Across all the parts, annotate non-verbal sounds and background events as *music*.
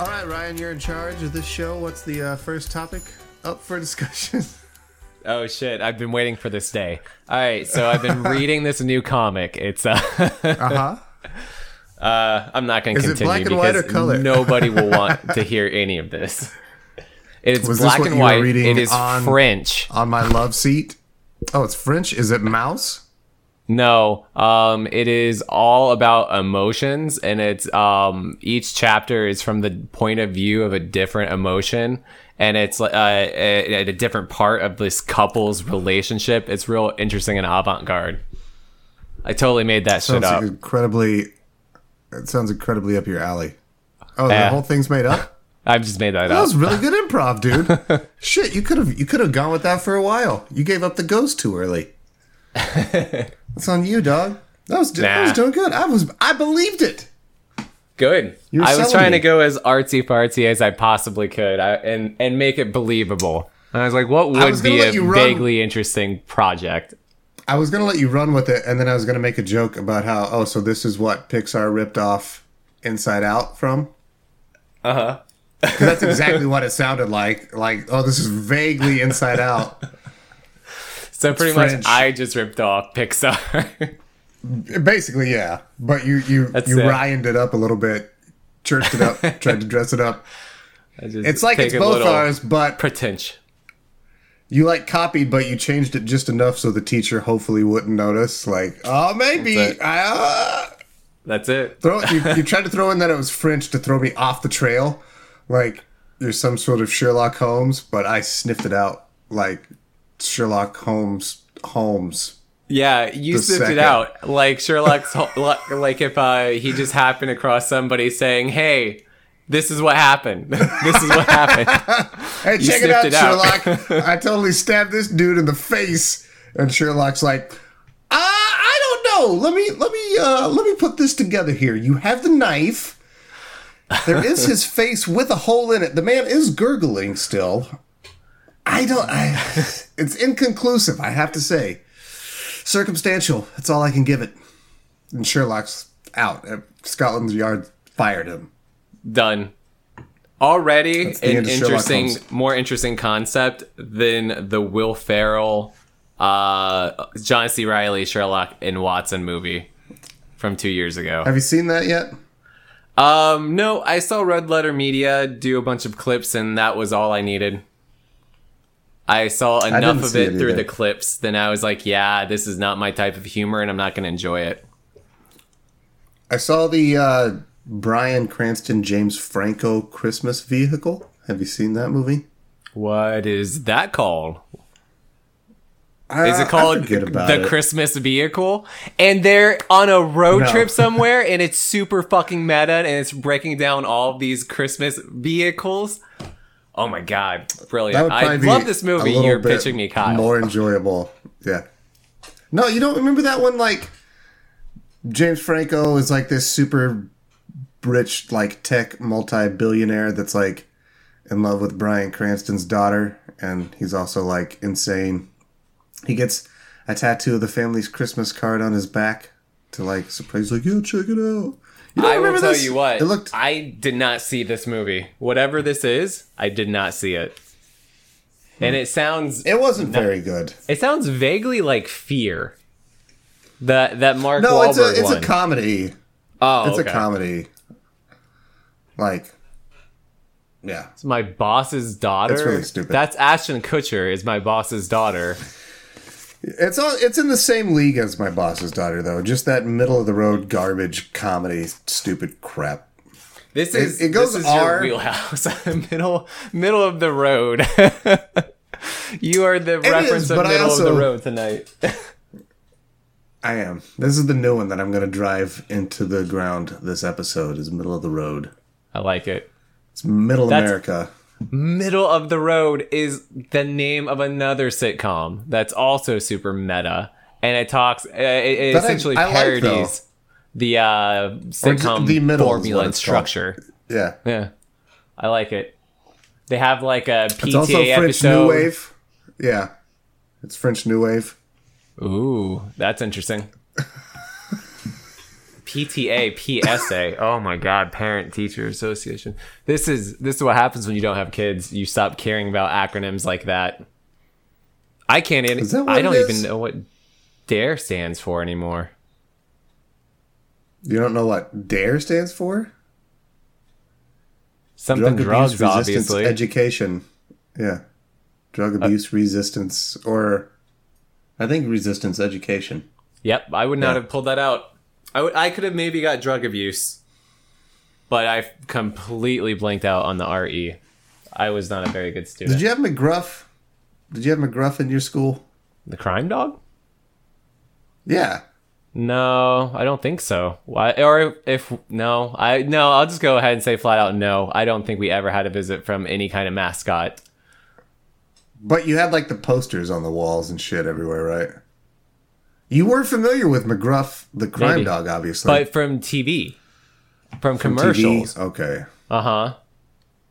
All right, Ryan, you're in charge of this show. What's the uh, first topic up for discussion? *laughs* Oh shit! I've been waiting for this day. All right, so I've been *laughs* reading this new comic. It's uh, *laughs* Uh huh. uh I'm not going to Is it continue black and white because or color? nobody will want to hear any of this. It's Was black and white. It is on- French. On my love seat. Oh, it's French. Is it Maus? No, um, it is all about emotions, and it's um, each chapter is from the point of view of a different emotion, and it's uh, at a different part of this couple's relationship. It's real interesting and avant-garde. I totally made that shit up. incredibly. It sounds incredibly up your alley. Oh, the Yeah. whole thing's made up. *laughs* I've just made that That up. was really good *laughs* improv, dude. Shit, you could have you could have gone with that for a while. You gave up the ghost too early. *laughs* That's on you, dog. That was, that was doing good. I was I believed it. Good. I was trying me. to go as artsy fartsy as I possibly could, I, and and make it believable. And I was like, what would be a let you run- vaguely interesting project? I was gonna let you run with it, and then I was gonna make a joke about how oh, so this is what Pixar ripped off Inside Out from. Uh huh. that's exactly what it sounded like. Like oh, this is vaguely Inside Out. *laughs* So pretty French. much, I just ripped off Pixar. *laughs* Basically, yeah. But you you That's you it. ryaned it up a little bit, churched it up, *laughs* tried to dress it up. I just It's like it's both ours, but Pretension. you like copied, but you changed it just enough so the teacher hopefully wouldn't notice. Like, oh, maybe That's it. Uh, That's it. throw. You, *laughs* you tried to throw in that it was French to throw me off the trail, like you're some sort of Sherlock Holmes, but I sniffed it out like Sherlock Holmes. Holmes. Yeah, you sniffed it out like Sherlock's. *laughs* like if uh, he just happened across somebody saying, "Hey, this is what happened. *laughs* this is what happened." *laughs* Hey, You check it out, it out. Sherlock. I totally stabbed this dude in the face, and Sherlock's like, uh, I don't know. Let me let me uh, let me put this together here. You have the knife. There is his face with a hole in it. The man is gurgling still. I don't. I, it's inconclusive. I have to say, circumstantial. That's all I can give it. And Sherlock's out. Uh, Scotland Yard fired him. Done. Already an end of Sherlock interesting, more interesting concept than the Will Ferrell, uh, John C. Reilly, Sherlock and Watson movie from two years ago. Have you seen that yet? Um, no, I saw Red Letter Media do a bunch of clips, and that was all I needed. I saw enough didn't of it it through the clips, then I was like, yeah, this is not my type of humor, and I'm not going to enjoy it. I saw the uh, Bryan Cranston James Franco Christmas vehicle. Have you seen that movie? What is that called? I, Is it called the it. Christmas vehicle? And they're on a road No. trip somewhere, *laughs* and it's super fucking meta, and it's breaking down all these Christmas vehicles. Oh my god, brilliant! I love this movie. You're pitching me, Kyle. More enjoyable. Yeah. No, you don't remember that one? Like James Franco is like this super rich, like tech multi-billionaire that's like in love with Bryan Cranston's daughter, and he's also like insane. He gets a tattoo of the family's Christmas card on his back to like surprise. Like, yeah, check it out. You I will tell this? you what. It looked. I did not see this movie. Whatever this is, I did not see it. And it sounds It wasn't very good. it sounds vaguely like Fear. That that Mark No, Wahlberg it's a it's one. a comedy. oh, It's okay. a comedy. Like, yeah. It's my boss's daughter. That's really stupid. That's Ashton Kutcher is my boss's daughter. It's all, it's in the same league as my boss's daughter though. Just that middle of the road garbage comedy, stupid crap. This is it goes this is R. your wheelhouse. *laughs* middle middle of the road. *laughs* you are the is, reference of but I middle of the road tonight. *laughs* I am. This is the new one that I'm going to drive into the ground. This episode is middle of the road. I like it. It's middle That's- America. Middle of the Road is the name of another sitcom that's also super meta, and it talks. Uh, it, it I- essentially I like, parodies the uh, sitcom the middle formula and it's called. structure. Yeah. Yeah, I like it. They have like a PTA It's also French episode. New Wave. Yeah. It's French New Wave. Ooh, that's interesting. PTA, PSA. Oh my God, Parent Teacher Association. This is this is what happens when you don't have kids. You stop caring about acronyms like that. I can't. That I don't even know what DARE stands for anymore. You don't know what DARE stands for? Something drugs, abuse resistance obviously. education. Yeah, drug uh, abuse resistance, or I think resistance education. Yep, I would not Yeah. have pulled that out. I would. I could have maybe got drug abuse, but I completely blanked out on the RE. I was not a very good student. Did you have McGruff? Did you have McGruff in your school? the crime dog? Yeah. No, I don't think so. Why? Or if no, I no. I'll just go ahead and say flat out no. I don't think we ever had a visit from any kind of mascot. But you had like the posters on the walls and shit everywhere, right? You weren't familiar with McGruff, the crime Maybe. dog, obviously. But from TV, from, From TV? commercials. Okay. Uh huh.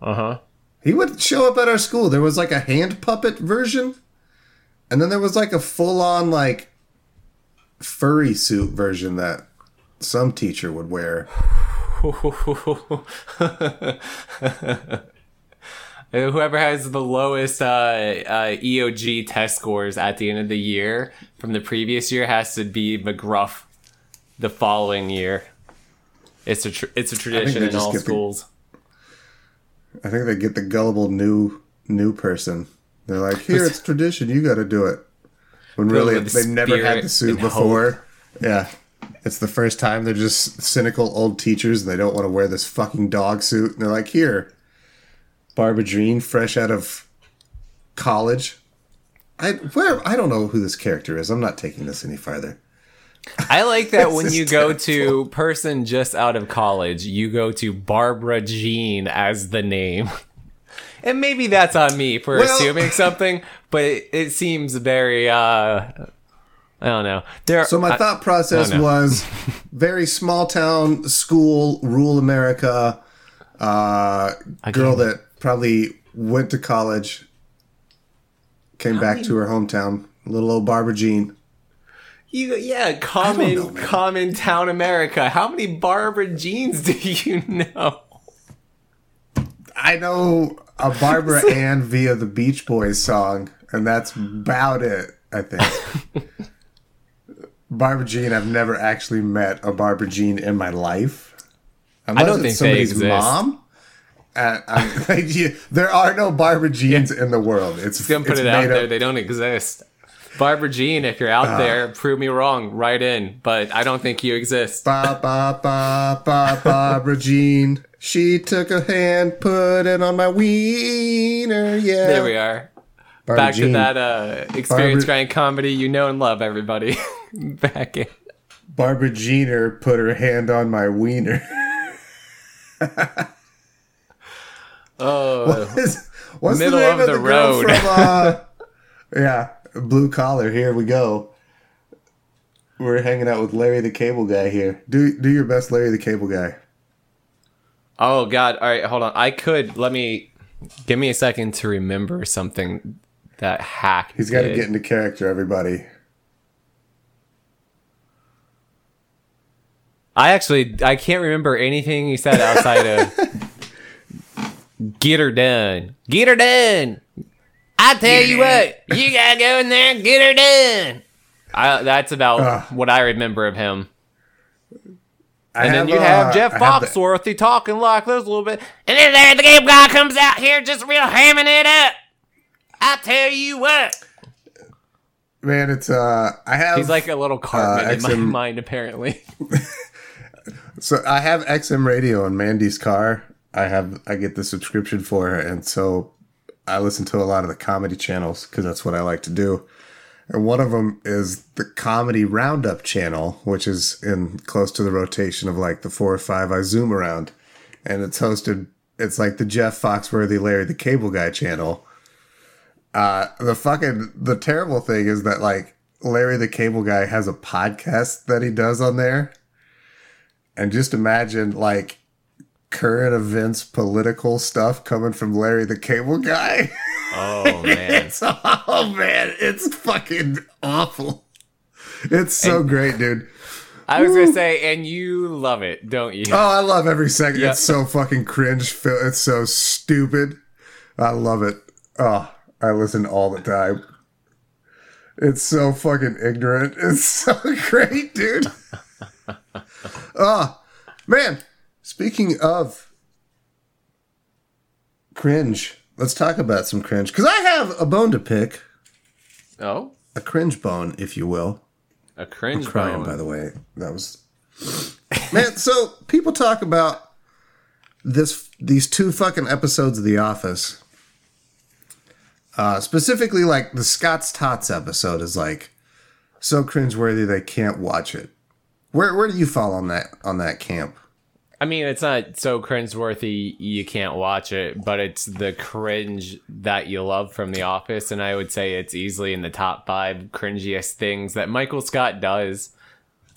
Uh huh. He would show up at our school. There was like a hand puppet version, and then there was like a full on like furry suit version that some teacher would wear. *laughs* *laughs* Whoever has the lowest uh, uh, EOG test scores at the end of the year from the previous year has to be McGruff the following year. It's a tr- it's a tradition in all get the- schools. I think they get the gullible new new person. They're like, here it's tradition, you got to do it. When really they've never had the suit before. Yeah, it's the first time they're just cynical old teachers and they don't want to wear this fucking dog suit. And they're like, here, Barbara Jean, fresh out of college. I where I don't know who this character is. I'm not taking this any farther. I like that *laughs* when you go terrible. to person just out of college, you go to Barbara Jean as the name. *laughs* And maybe that's on me for Well- assuming *laughs* something, but it, it seems very uh I don't know. There So my I- thought process was very small town school, rural America, uh, girl that probably went to college, came back many- to her hometown, little old Barbara Jean. You, yeah, common know, common town America. How many Barbara Jeans do *laughs* you know? I know a Barbara *laughs* Ann via the Beach Boys song, and that's about it. I think. *laughs* Barbara Jean, I've never actually met a Barbara Jean in my life. Unless don't it's think they somebody's exist. mom. Uh, *laughs* I'm- there are no Barbara Jeans in the world. It's, Just gonna put it out there. up- They don't exist. Barbara Jean, if you're out Ah. there, prove me wrong. Write in, but I don't think you exist. Ba ba ba ba Barbara Jean. She took a hand, put it on my wiener. Yeah. There we are. Barbara Back to that uh, experience Barbara- grind comedy you know and love, everybody. *laughs* Back in. Barbara Jeaner put her hand on my wiener. *laughs* Oh, *laughs* What's- What's Middle the name of of the the, girl road. from? Uh, *laughs* yeah, blue collar. Here we go. We're hanging out with Larry the Cable Guy here. Do do your best, Larry the Cable Guy. oh God! All right, hold on. I could let me give me a second to remember something that hack. He's got to get into character, everybody. I actually I can't remember anything he said outside of *laughs* "Get her done, get her done." I tell you what, you gotta go in there and get her done. I, that's about Ugh. what I remember of him. I And then you uh, have Jeff have the- Foxworthy talking like this a little bit, and then there the game guy comes out here just real hamming it up. I tell you what, man, it's uh, I have. he's like a little Cartman in my mind, apparently. *laughs* So I have XM radio in Mandy's car. I have I get the subscription for her, and so I listen to a lot of the comedy channels because that's what I like to do. And one of them is the comedy roundup channel, which is in close to the rotation of like the four or five I zoom around, and it's hosted. It's like the Jeff Foxworthy, Larry the Cable Guy channel. Uh, the fucking the terrible thing is that like Larry the Cable Guy has a podcast that he does on there. And just imagine like current events, political stuff coming from Larry the Cable Guy. Oh *laughs* man, it's oh man, it's fucking awful. It's so great, dude. I was gonna say, and you love it, don't you? Oh, I love every second. Yeah. It's so fucking cringe. It's so stupid. I love it. Oh, I listen all the time. It's so fucking ignorant. *laughs* It's so *laughs* great, dude. oh, man. Speaking of cringe, let's talk about some cringe. Because I have a bone to pick, Oh, a cringe bone, if you will. a cringe I'm crying, bone. by the way. That was man. So people talk about this these two fucking episodes of The Office. Uh, specifically, like the Scott's Tots episode is like so cringeworthy they can't watch it. Where where do you fall on that on that camp? I mean, it's not so cringeworthy you can't watch it, but it's the cringe that you love from The Office, and I would say it's easily in the top five cringiest things that Michael Scott does.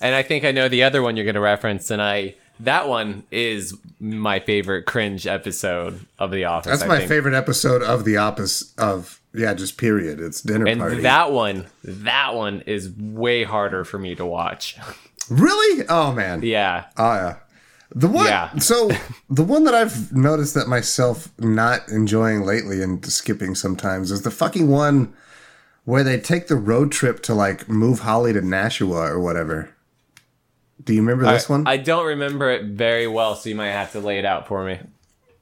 And I think I know the other one you're going to reference, and I that one is my favorite cringe episode of The Office. That's I my think. favorite episode of The Office. Of yeah, just period. It's dinner And party. that one, that one is way harder for me to watch. *laughs* really? Oh man. yeah. Oh yeah. The one Yeah. so the one that I've noticed that myself not enjoying lately and skipping sometimes is the fucking one where they take the road trip to like move Holly to Nashua or whatever. Do you remember this one? I don't remember it very well, so you might have to lay it out for me.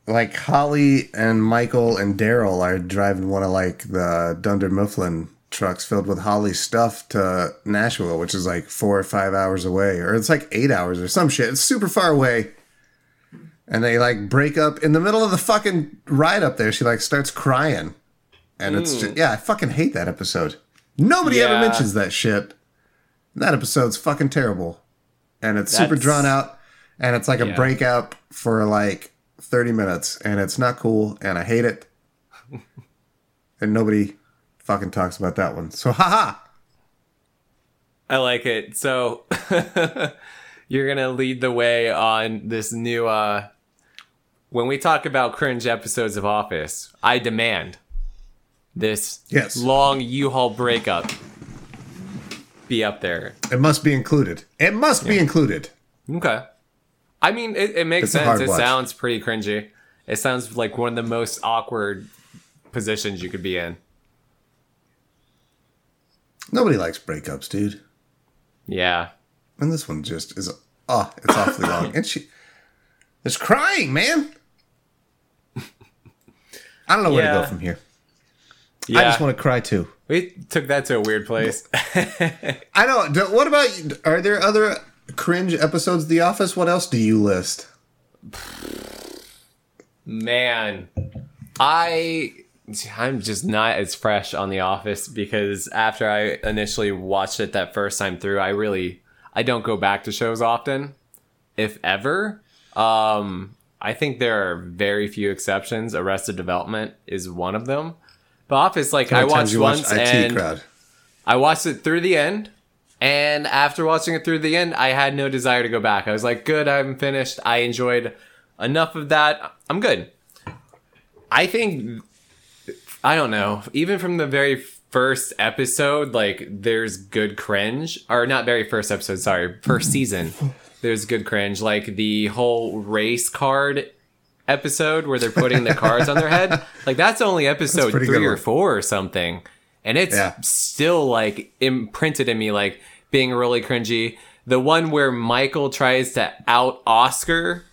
like Holly and Michael and Darryl are driving one of like the Dunder Mifflin trucks filled with Holly's stuff to Nashua, which is like four or five hours away, or it's like eight hours or some shit. It's super far away. And they like break up in the middle of the fucking ride up there. She like starts crying. And it's hmm. just, yeah, I fucking hate that episode. Nobody ever mentions that shit. That episode's fucking terrible. And it's super drawn out. And it's like a Yeah. breakup for like 30 minutes. And it's not cool. And I hate it. *laughs* and nobody fucking talks about that one. So, *laughs* haha. I like it. So *laughs* you're gonna lead the way on this new uh when we talk about cringe episodes of Office, I demand this Yes. long U-Haul breakup be up there. It must be included. It must be included. Okay. I mean, it, it makes It's sense. It watch. sounds pretty cringy. It sounds like one of the most awkward positions you could be in. Nobody likes breakups, dude. Yeah. And this one just is, oh, it's awfully long. And she, is crying, man. I don't know where to go from here. Yeah. I just want to cry too. we took that to a weird place. *laughs* I know. do- What about? Are there other cringe episodes of The Office? What else do you list? Man, I I'm just not as fresh on The Office because after I initially watched it that first time through, I really I don't go back to shows often, if ever. Um, I think there are very few exceptions. Arrested Development is one of them. The Office, like I watched once and crowd. I watched it through the end. And after watching it through the end, I had no desire to go back. I was like, good, I'm finished. I enjoyed enough of that. I'm good. I think, I don't know, even from the very first episode, like, there's good cringe. Or not very first episode, sorry, first season. There's good cringe. Like the whole race card episode where they're putting the *laughs* cards on their head. Like, that's only episode pretty three or four or something. And it's Yeah. still like imprinted in me, like being really cringy. The one where Michael tries to out Oscar,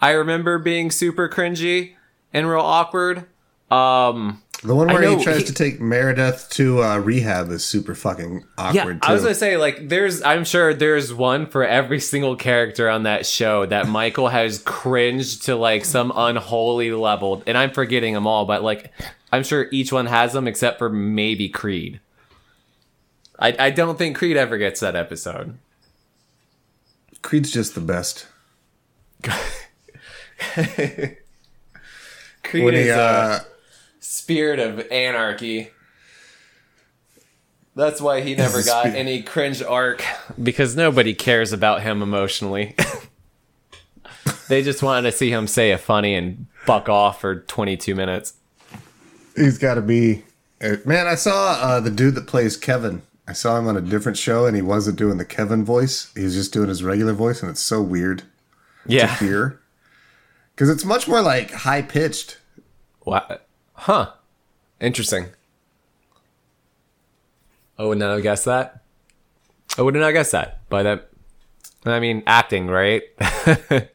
I remember being super cringy and real awkward. Um, The one where he tries he- to take Meredith to uh, rehab is super fucking awkward yeah, too. I was gonna say like there's I'm sure there's one for every single character on that show that *laughs* Michael has cringed to like some unholy level, and I'm forgetting them all, but like I'm sure each one has them except for maybe Creed. I I don't think Creed ever gets that episode. Creed's just the best. *laughs* Creed When is he, a uh, spirit of anarchy. That's why he never got spirit. any cringe arc because nobody cares about him emotionally. *laughs* they just wanted to see him say a funny and buck off for 22 minutes. he's got to be. uh, Man, I saw uh, the dude that plays Kevin I saw him on a different show and he wasn't doing the Kevin voice. He was just doing his regular voice and it's so weird to Yeah. hear. Because it's much more like high pitched. What? Huh. Interesting. I would not have guessed that. I would not have guessed that. By that, um, I mean, acting, right? *laughs* but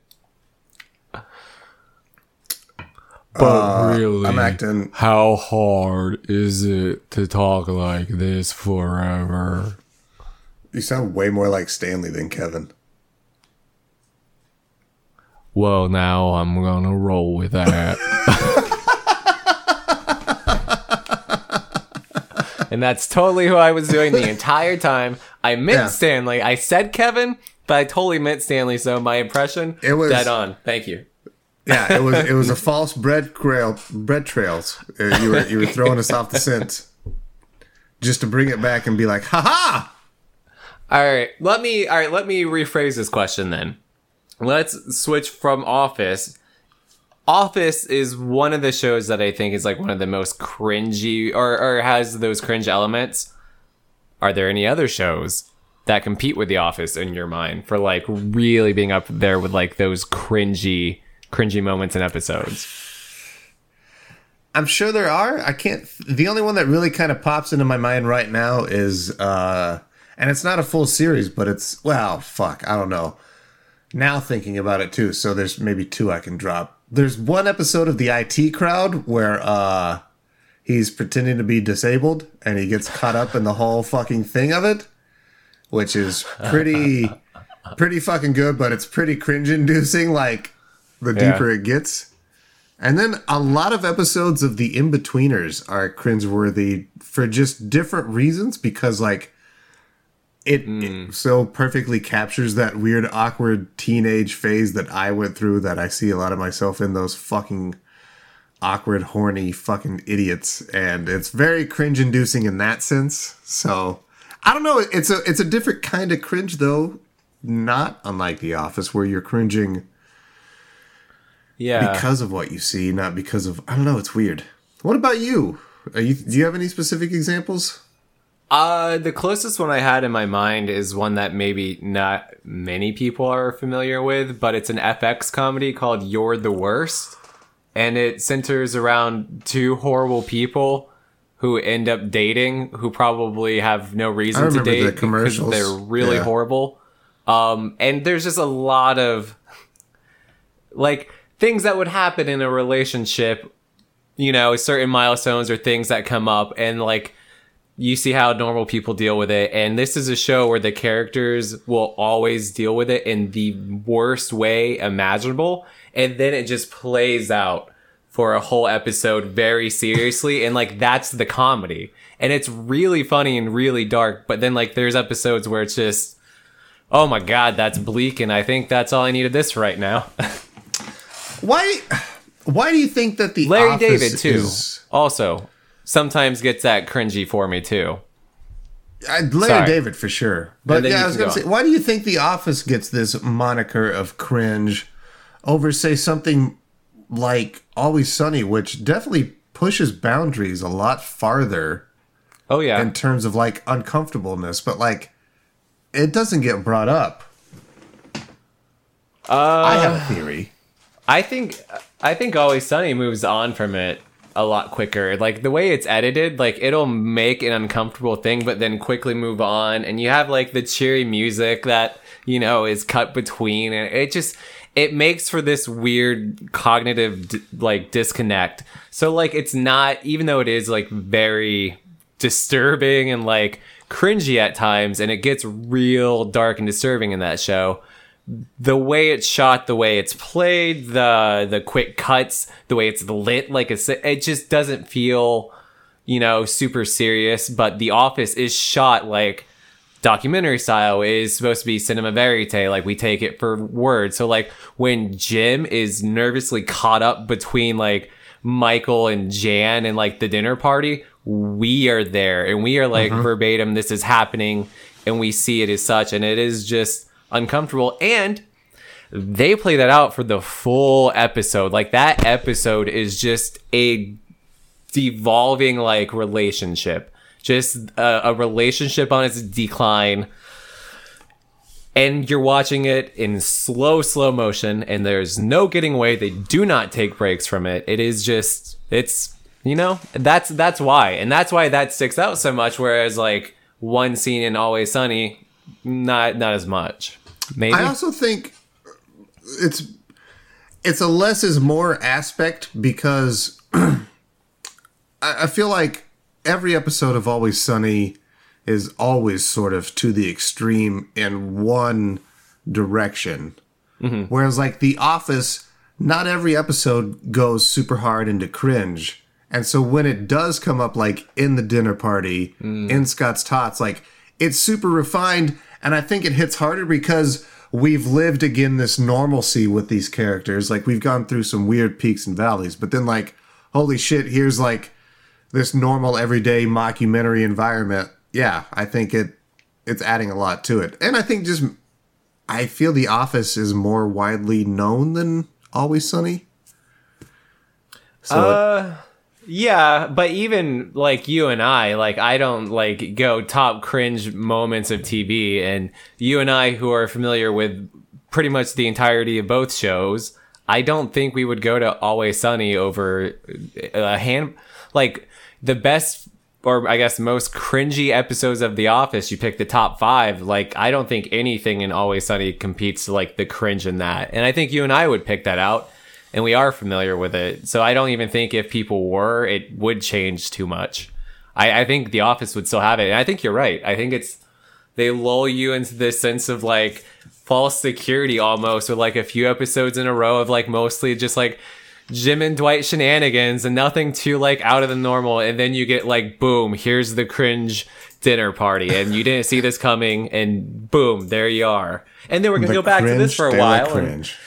uh, really, I'm acting. how hard is it to talk like this forever? You sound way more like Stanley than Kevin. Well, now I'm gonna roll with that. *laughs* and that's totally who I was doing the *laughs* entire time. I meant Yeah. Stanley. I said Kevin, but I totally meant Stanley. So my impression, It was- dead on. Thank you. Yeah, it was it was a *laughs* false bread trail bread trails. Uh, You were you were throwing us off the scent just to bring it back and be like, ha ha. All right, let me. All right, let me rephrase this question then. Let's switch from Office. Office is one of the shows that I think is like one of the most cringy, or or has those cringe elements. Are there any other shows that compete with The Office in your mind for like really being up there with like those cringy, cringy moments and episodes? I'm sure there are. I can't. The only one that really kind of pops into my mind right now is, uh, and it's not a full series, but it's well, fuck, I don't know. Now thinking about it too, so there's maybe two I can drop. There's one episode of the IT crowd where uh, he's pretending to be disabled and he gets caught up in the whole fucking thing of it, which is pretty, *laughs* pretty fucking good, but it's pretty cringe inducing. Like the Yeah. deeper it gets. And then a lot of episodes of The Inbetweeners are cringeworthy for just different reasons because like it, it so perfectly captures that weird awkward teenage phase that I went through that I see a lot of myself in those fucking awkward horny fucking idiots and it's very cringe inducing in that sense. So I don't know, it's a it's a different kind of cringe though, not unlike The Office where you're cringing Yeah, because of what you see, not because of I don't know. It's weird. What about you? Are you do you have any specific examples? Uh, the closest one I had in my mind is one that maybe not many people are familiar with, but it's an FX comedy called You're the Worst. And it centers around two horrible people who end up dating who probably have no reason to date the because they're really Yeah. horrible. Um, and there's just a lot of like things that would happen in a relationship, you know, certain milestones or things that come up and like you see how normal people deal with it. And this is a show where the characters will always deal with it in the worst way imaginable. And then it just plays out for a whole episode very seriously. And like that's the comedy. And it's really funny and really dark. But then like there's episodes where it's just oh my god that's bleak. And i think that's all i need of this right now. *laughs* Why why do you think that the larry david too is- also sometimes gets that cringy for me too Uh, Larry Sorry. David for sure. But yeah, I was gonna go say, why do you think The Office gets this moniker of cringe over, say, something like Always Sunny, which definitely pushes boundaries a lot farther oh yeah in terms of like uncomfortableness, but like it doesn't get brought up. I have a theory. I think I think Always Sunny moves on from it a lot quicker. Like the way it's edited, like it'll make an uncomfortable thing, but then quickly move on. And you have like the cheery music that you know is cut between, and it just it makes for this weird cognitive like disconnect. So like it's not even though it is like very disturbing and like cringy at times, and it gets real dark and disturbing in that show the way it's shot, the way it's played, the the quick cuts, the way it's lit, like it's, it just doesn't feel, you know, super serious. But The Office is shot like documentary style. It is supposed to be cinema verite, like we take it for word. So like when Jim is nervously caught up between like Michael and Jan and like the dinner party, we are there and we are like mm-hmm. verbatim, this is happening, and we see it as such, and it is just uncomfortable and they play that out for the full episode. Like that episode is just a devolving like relationship. Just a, a relationship on its decline and you're watching it in slow slow motion and there's no getting away. They do not take breaks from it. It is just it's you know that's that's why. And that's why that sticks out so much whereas like one scene in always sunny not not as much maybe I also think it's it's a less is more aspect because *clears throat* I, I feel like every episode of Always Sunny is always sort of to the extreme in one direction. Mm-hmm. Whereas like The Office, not every episode goes super hard into cringe. And so when it does come up like in the dinner party, mm. in Scott's Tots, like it's super refined and I think it hits harder because we've lived again this normalcy with these characters. Like we've gone through some weird peaks and valleys, but then like holy shit, here's like this normal everyday mockumentary environment. Yeah, I think it it's adding a lot to it. And I think just I feel The Office is more widely known than Always Sunny. So Uh, yeah, but even like you and I, like I don't like go top cringe moments of TV, and you and I, who are familiar with pretty much the entirety of both shows, I don't think we would go to Always Sunny over uh, a hand like the best or I guess most cringy episodes of The Office. You pick the top five. Like I don't think anything in Always Sunny competes to like the cringe in that, and I think you and I would pick that out and we are familiar with it. So I don't even think if people were, it would change too much. I, I think The Office would still have it. And I think you're right. I think it's, they lull you into this sense of like false security almost with like a few episodes in a row of like mostly just like Jim and Dwight shenanigans and nothing too like out of the normal. And then you get like, boom, here's the cringe dinner party. And you didn't see this coming. And boom, there you are. And then we're going to go back to this for a while. cringe. and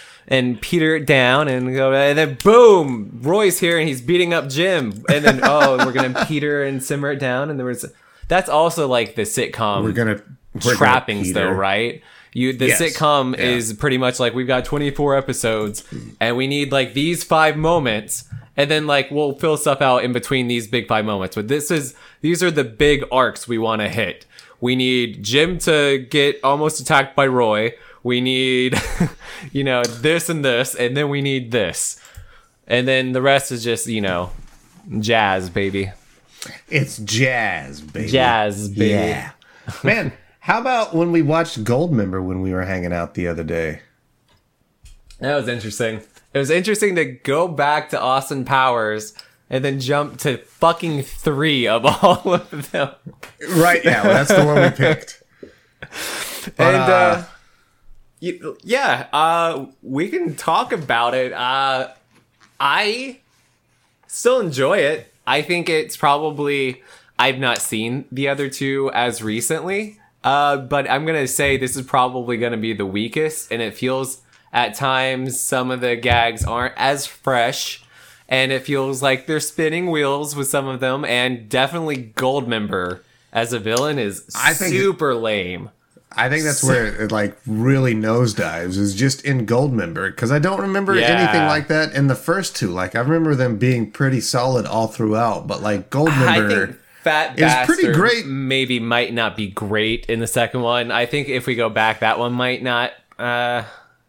peter it down and go and then boom roy's here and he's beating up jim. And then oh we're gonna *laughs* peter and simmer it down. And there was that's also like the sitcom We're gonna we're gonna trappings though right? You the Yes. sitcom Yeah. is pretty much like we've got 24 episodes and we need like these five moments and then like we'll fill stuff out in between these big five moments. But this is these are the big arcs we want to hit. We need jim to get almost attacked by roy we need *laughs* you know this and this and then we need this and then the rest is just you know jazz baby It's jazz, baby. jazz baby Yeah. Man, how about when we watched Goldmember when we were hanging out the other day? That was interesting. It was interesting to go back to Austin Powers and then jump to fucking three of *laughs* all of them. Right now, that's the one we picked. *laughs* and uh, uh, y- yeah, uh, we can talk about it. Uh, I still enjoy it. I think it's probably I've not seen the other two as recently, uh, but I'm gonna say this is probably gonna be the weakest, and it feels at times some of the gags aren't as fresh. And it feels like they're spinning wheels with some of them, and definitely Goldmember as a villain is I think- super lame. I think that's where *laughs* it like really nosedives is just in Goldmember because I don't remember Yeah. anything like that in the first two. Like I remember them being pretty solid all throughout, but like Goldmember, Fat is pretty great. Maybe might not be great in the second one. I think if we go back, that one might not. Uh,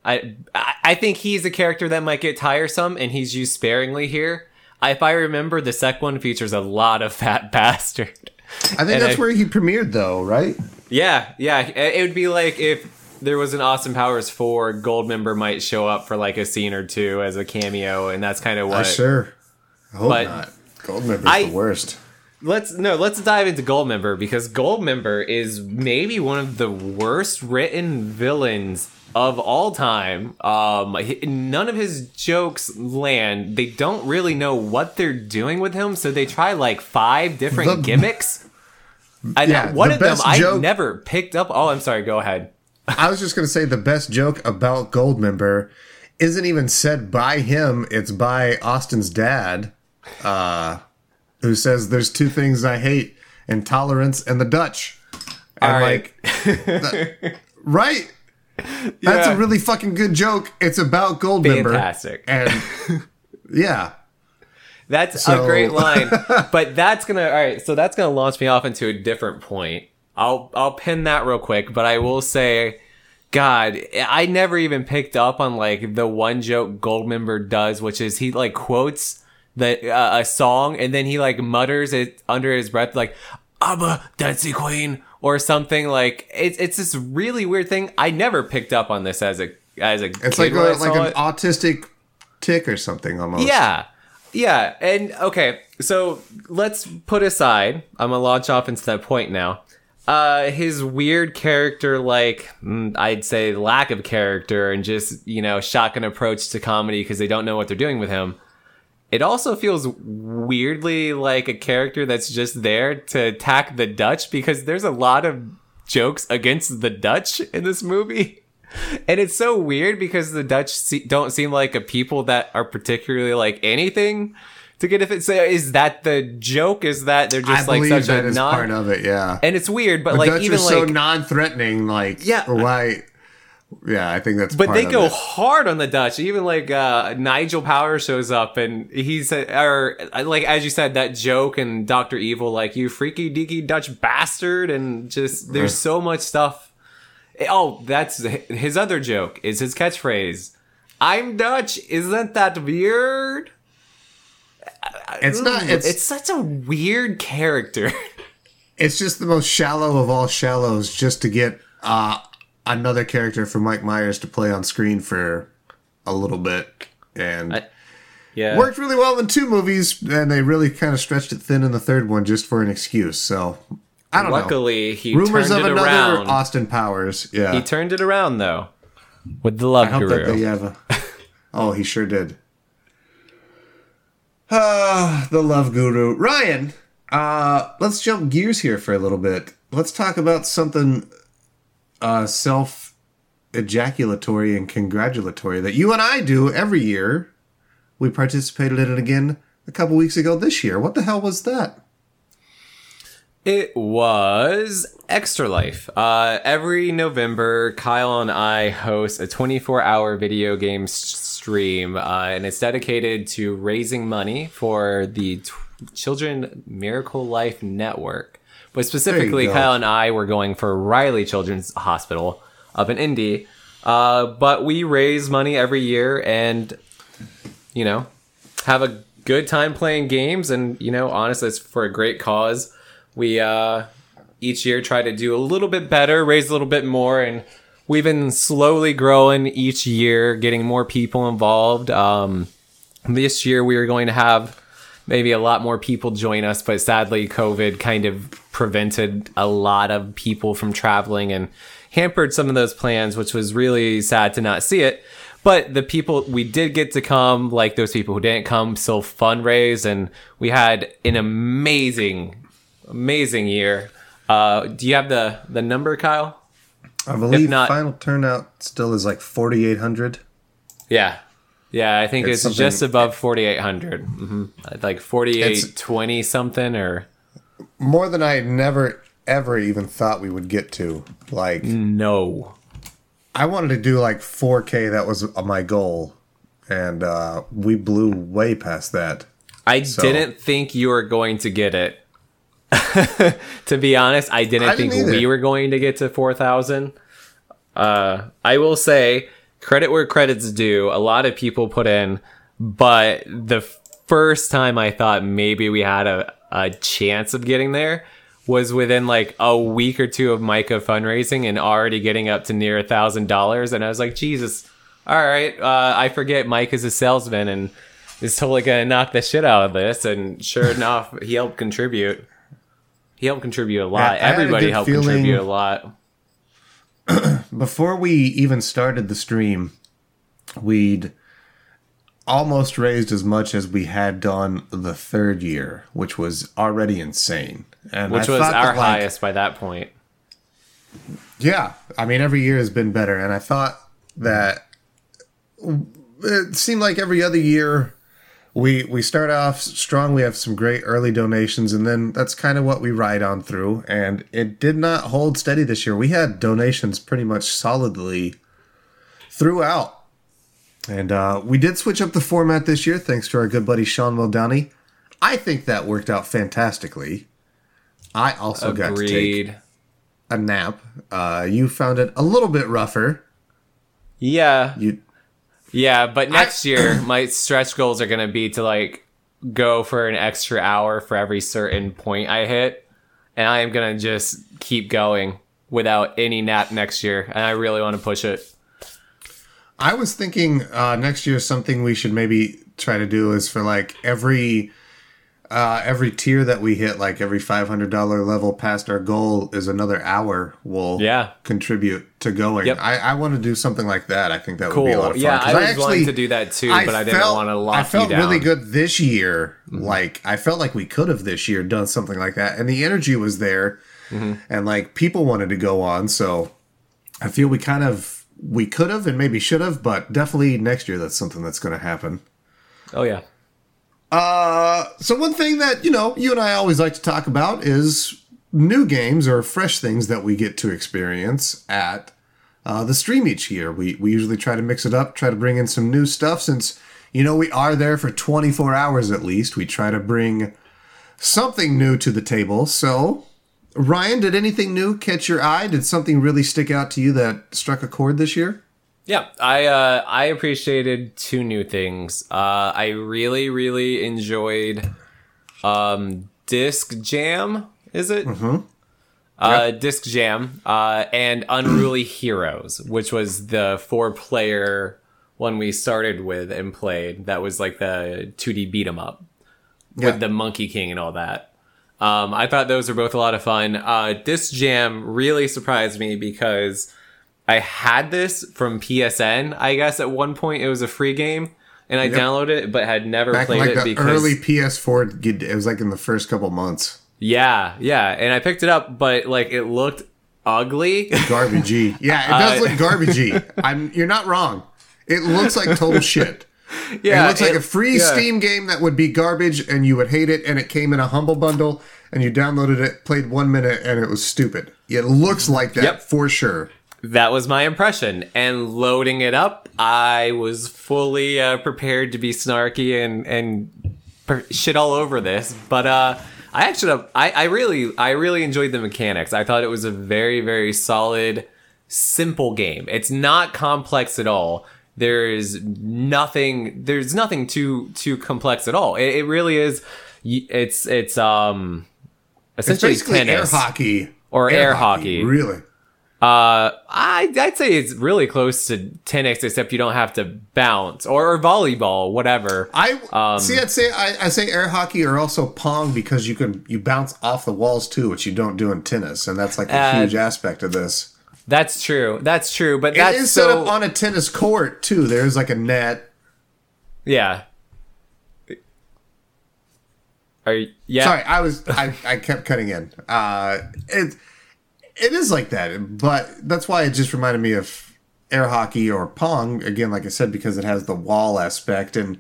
I I I think he's a character that might get tiresome, and he's used sparingly here. If I remember, the second one features a lot of Fat *laughs* Bastard. I think and that's I- where he premiered though, right? Yeah, yeah. It would be like if there was an Austin Powers 4, Goldmember might show up for like a scene or two as a cameo, and that's kind of Uh, what. sure. I hope But- not. Goldmember's the worst. Let's no, let's dive into Goldmember because Goldmember is maybe one of the worst written villains of all time. Um, none of his jokes land. They don't really know what they're doing with him, so they try like five different The- them. And Yeah, one the of them I joke- never picked up. Oh, I'm sorry. Go ahead. I was just gonna say the best joke about Goldmember isn't even said by him; it's by Austin's dad, uh, who says, "There's two things I hate: intolerance and the Dutch." And All right. like, right? That's Yeah. a really fucking good joke. It's about Goldmember, Fantastic. and yeah, That's So- a great line. *laughs* but that's gonna all right. So that's gonna launch me off into a different point. I'll I'll pin that real quick. But I will say, God, I never even picked up on like the one joke Goldmember does, which is he like quotes the uh, a song and then he like mutters it under his breath like I'm a dancing queen or something like it's it's this really weird thing. I never picked up on this as a as a It's like a, like an it. autistic tick or something almost. Yeah. Yeah. And okay, so let's put aside, I'm gonna launch off into that point now. Uh, his weird character, like, mm, I'd say lack of character and just, you know, shotgun approach to comedy because they don't know what they're doing with him. It also feels weirdly like a character that's just there to attack the Dutch because there's a lot of jokes against the Dutch in this movie. *laughs* And it's so weird because the Dutch se- don't seem like a people that are particularly like anything to get if it's is that the joke is that they're I just like believe such that a is non part of it. Yeah, and it's weird but the like Dutch even are so like non-threatening. Like, Yeah. why? Yeah, I think that's. but they go it. hard on the Dutch. Even like uh, Nigel Power shows up and he's or like as you said that joke and Doctor Evil like you freaky deaky Dutch bastard and just there's so much stuff. Oh, that's his other joke is his catchphrase. I'm Dutch. Isn't that weird? It's not. It's it's such a weird character. *laughs* it's just the most shallow of all shallows, just to get uh, another character for Mike Myers to play on screen for a little bit, and I- yeah. worked really well in two movies, and they really kind of stretched it thin in the third one just for an excuse. So I don't know. Luckily, he Rumors of it another around. Austin Powers. Yeah, He turned it around though, with the love I hope guru. that they have a. *laughs* Oh, he sure did. Ah, the love guru. Ryan, uh, let's jump gears here for a little bit. Let's talk about something uh, self ejaculatory and congratulatory that you and I do every year. We participated in it again a couple weeks ago this year. What the hell was that? It was Extra Life. Uh, every November, Kyle and I host a 24 hour video game s- stream, uh, and it's dedicated to raising money for the t- Children Miracle Life Network. But specifically. Kyle and I were going for Riley Children's Hospital up in Indy. Uh, but we raise money every year and, you know, have a good time playing games. And, you know, honestly, it's for a great cause we uh each year try to do a little bit better raise a little bit more and we've been slowly growing each year getting more people involved. Um this year we are going to have maybe a lot more people join us but sadly covid kind of prevented a lot of people from traveling and hampered some of those plans which was really sad to not see it. But the people we did get to come like those people who didn't come still fundraise and we had an amazing amazing year. Uh, do you have the the number, Kyle? I believe not- final turnout still is like 4,800. Yeah, yeah. I think It's it's, just above forty eight hundred. Mm-hmm. Like forty eight twenty something or More than I had never, ever even thought we would get to. Like, no. I wanted to do like 4K. That was my goal, and uh, we blew way past that. I didn't think you were going to get it. *laughs* to be honest, I didn't I think didn't we either. were going to get to 4,000. Uh, I will say, credit where credit's due. A lot of people put in, but the first time I thought maybe we had a, a chance of getting there was within like a week or two of Micah fundraising and already getting up to near a thousand dollars. And I was like, Jesus, all right. Uh, I forget Mike is a salesman and is totally gonna knock the shit out of this. And sure *laughs* enough, he helped contribute. He helped contribute a lot. I a Everybody helped feeling- contribute a lot. *clears throat* Before we even started the stream, we'd almost raised as much as we had done the third year, which was already insane. And Which I was our that, like, highest by that point. Yeah, I mean every year has been better, and I thought that it seemed like every other year we we start off strong. We have some great early donations, and then that's kind of what we ride on through. And it did not hold steady this year. We had donations pretty much solidly throughout, and uh, we did switch up the format this year thanks to our good buddy Sean Muldowney. I think that worked out fantastically. I also got to take a nap. Uh, you found it a little bit rougher. Yeah, You yeah, but next year my stretch goals are gonna be to like go for an extra hour for every certain point I hit, and I am gonna just keep going without any nap next year, and I really want to push it. I was thinking uh, next year something we should maybe try to do is for like every uh, every tier that we hit, like every five hundred dollar level past our goal is another hour. Will Yeah. contribute to going. Yep. I, I want to do something like that. I think that would be a lot of fun. Yeah, I was willing to do that too, but I didn't want to lock I felt you down. Mm-hmm. really good this year. Like I felt like we could have this year done something like that, and the energy was there, Mm-hmm. and like people wanted to go on. So I feel we kind of we could have and maybe should have, but definitely next year that's something that's going to happen. Oh yeah. Uh, so one thing that you know you and I always like to talk about is new games or fresh things that we get to experience at uh, the stream each year. We we usually try to mix it up, try to bring in some new stuff since you know we are there for 24 hours at least. We try to bring something new to the table. So, Ryan, did anything new catch your eye? Did something really stick out to you that struck a chord this year? Yeah, I uh, I appreciated two new things. Uh, I really really enjoyed um, Disc Jam. Is it? Mm-hmm. Uh, Disc Jam uh, and Unruly *clears throat* Heroes, which was the four player one we started with and played. That was like the 2D beat 'em up Yeah. with the Monkey King and all that. Um, I thought those were both a lot of fun. Uh, Disc Jam really surprised me because I had this from PSN. I guess at one point it was a free game, and I Yep. downloaded it, but had never Back played like it the because early PS4, it was like in the first couple months. yeah, yeah. And I picked it up, but like it looked ugly. garbagey. *laughs* Yeah, it does Uh, look garbagey. I'm you're not wrong. It looks like total shit. yeah, it looks like a free yeah. Steam game that would be garbage and you would hate it and it came in a humble bundle and you downloaded it, played 1 minute and it was stupid. It looks like that Yep. for sure. That was my impression. And loading it up, I was fully uh, prepared to be snarky and and per- shit all over this. But uh, I actually, I, I really, I really enjoyed the mechanics. I thought it was a very, very solid, simple game. It's not complex at all. There's nothing. There's nothing too too complex at all. It, it really is. It's it's um essentially It's basically air hockey. or air, hockey. Really. Uh, I I'd say it's really close to tennis, except you don't have to bounce or, or volleyball, whatever. I Um, see. I'd say I, I say air hockey or also pong because you can you bounce off the walls too, which you don't do in tennis, and that's like a Uh, huge aspect of this. That's true. That's true. But It that's is so set up on a tennis court too. There's like a net. yeah. Are you, yeah? Sorry, I was I, I kept cutting in. Uh, it it is like that, but that's why it just reminded me of air hockey or pong again. Like I said, because it has the wall aspect, and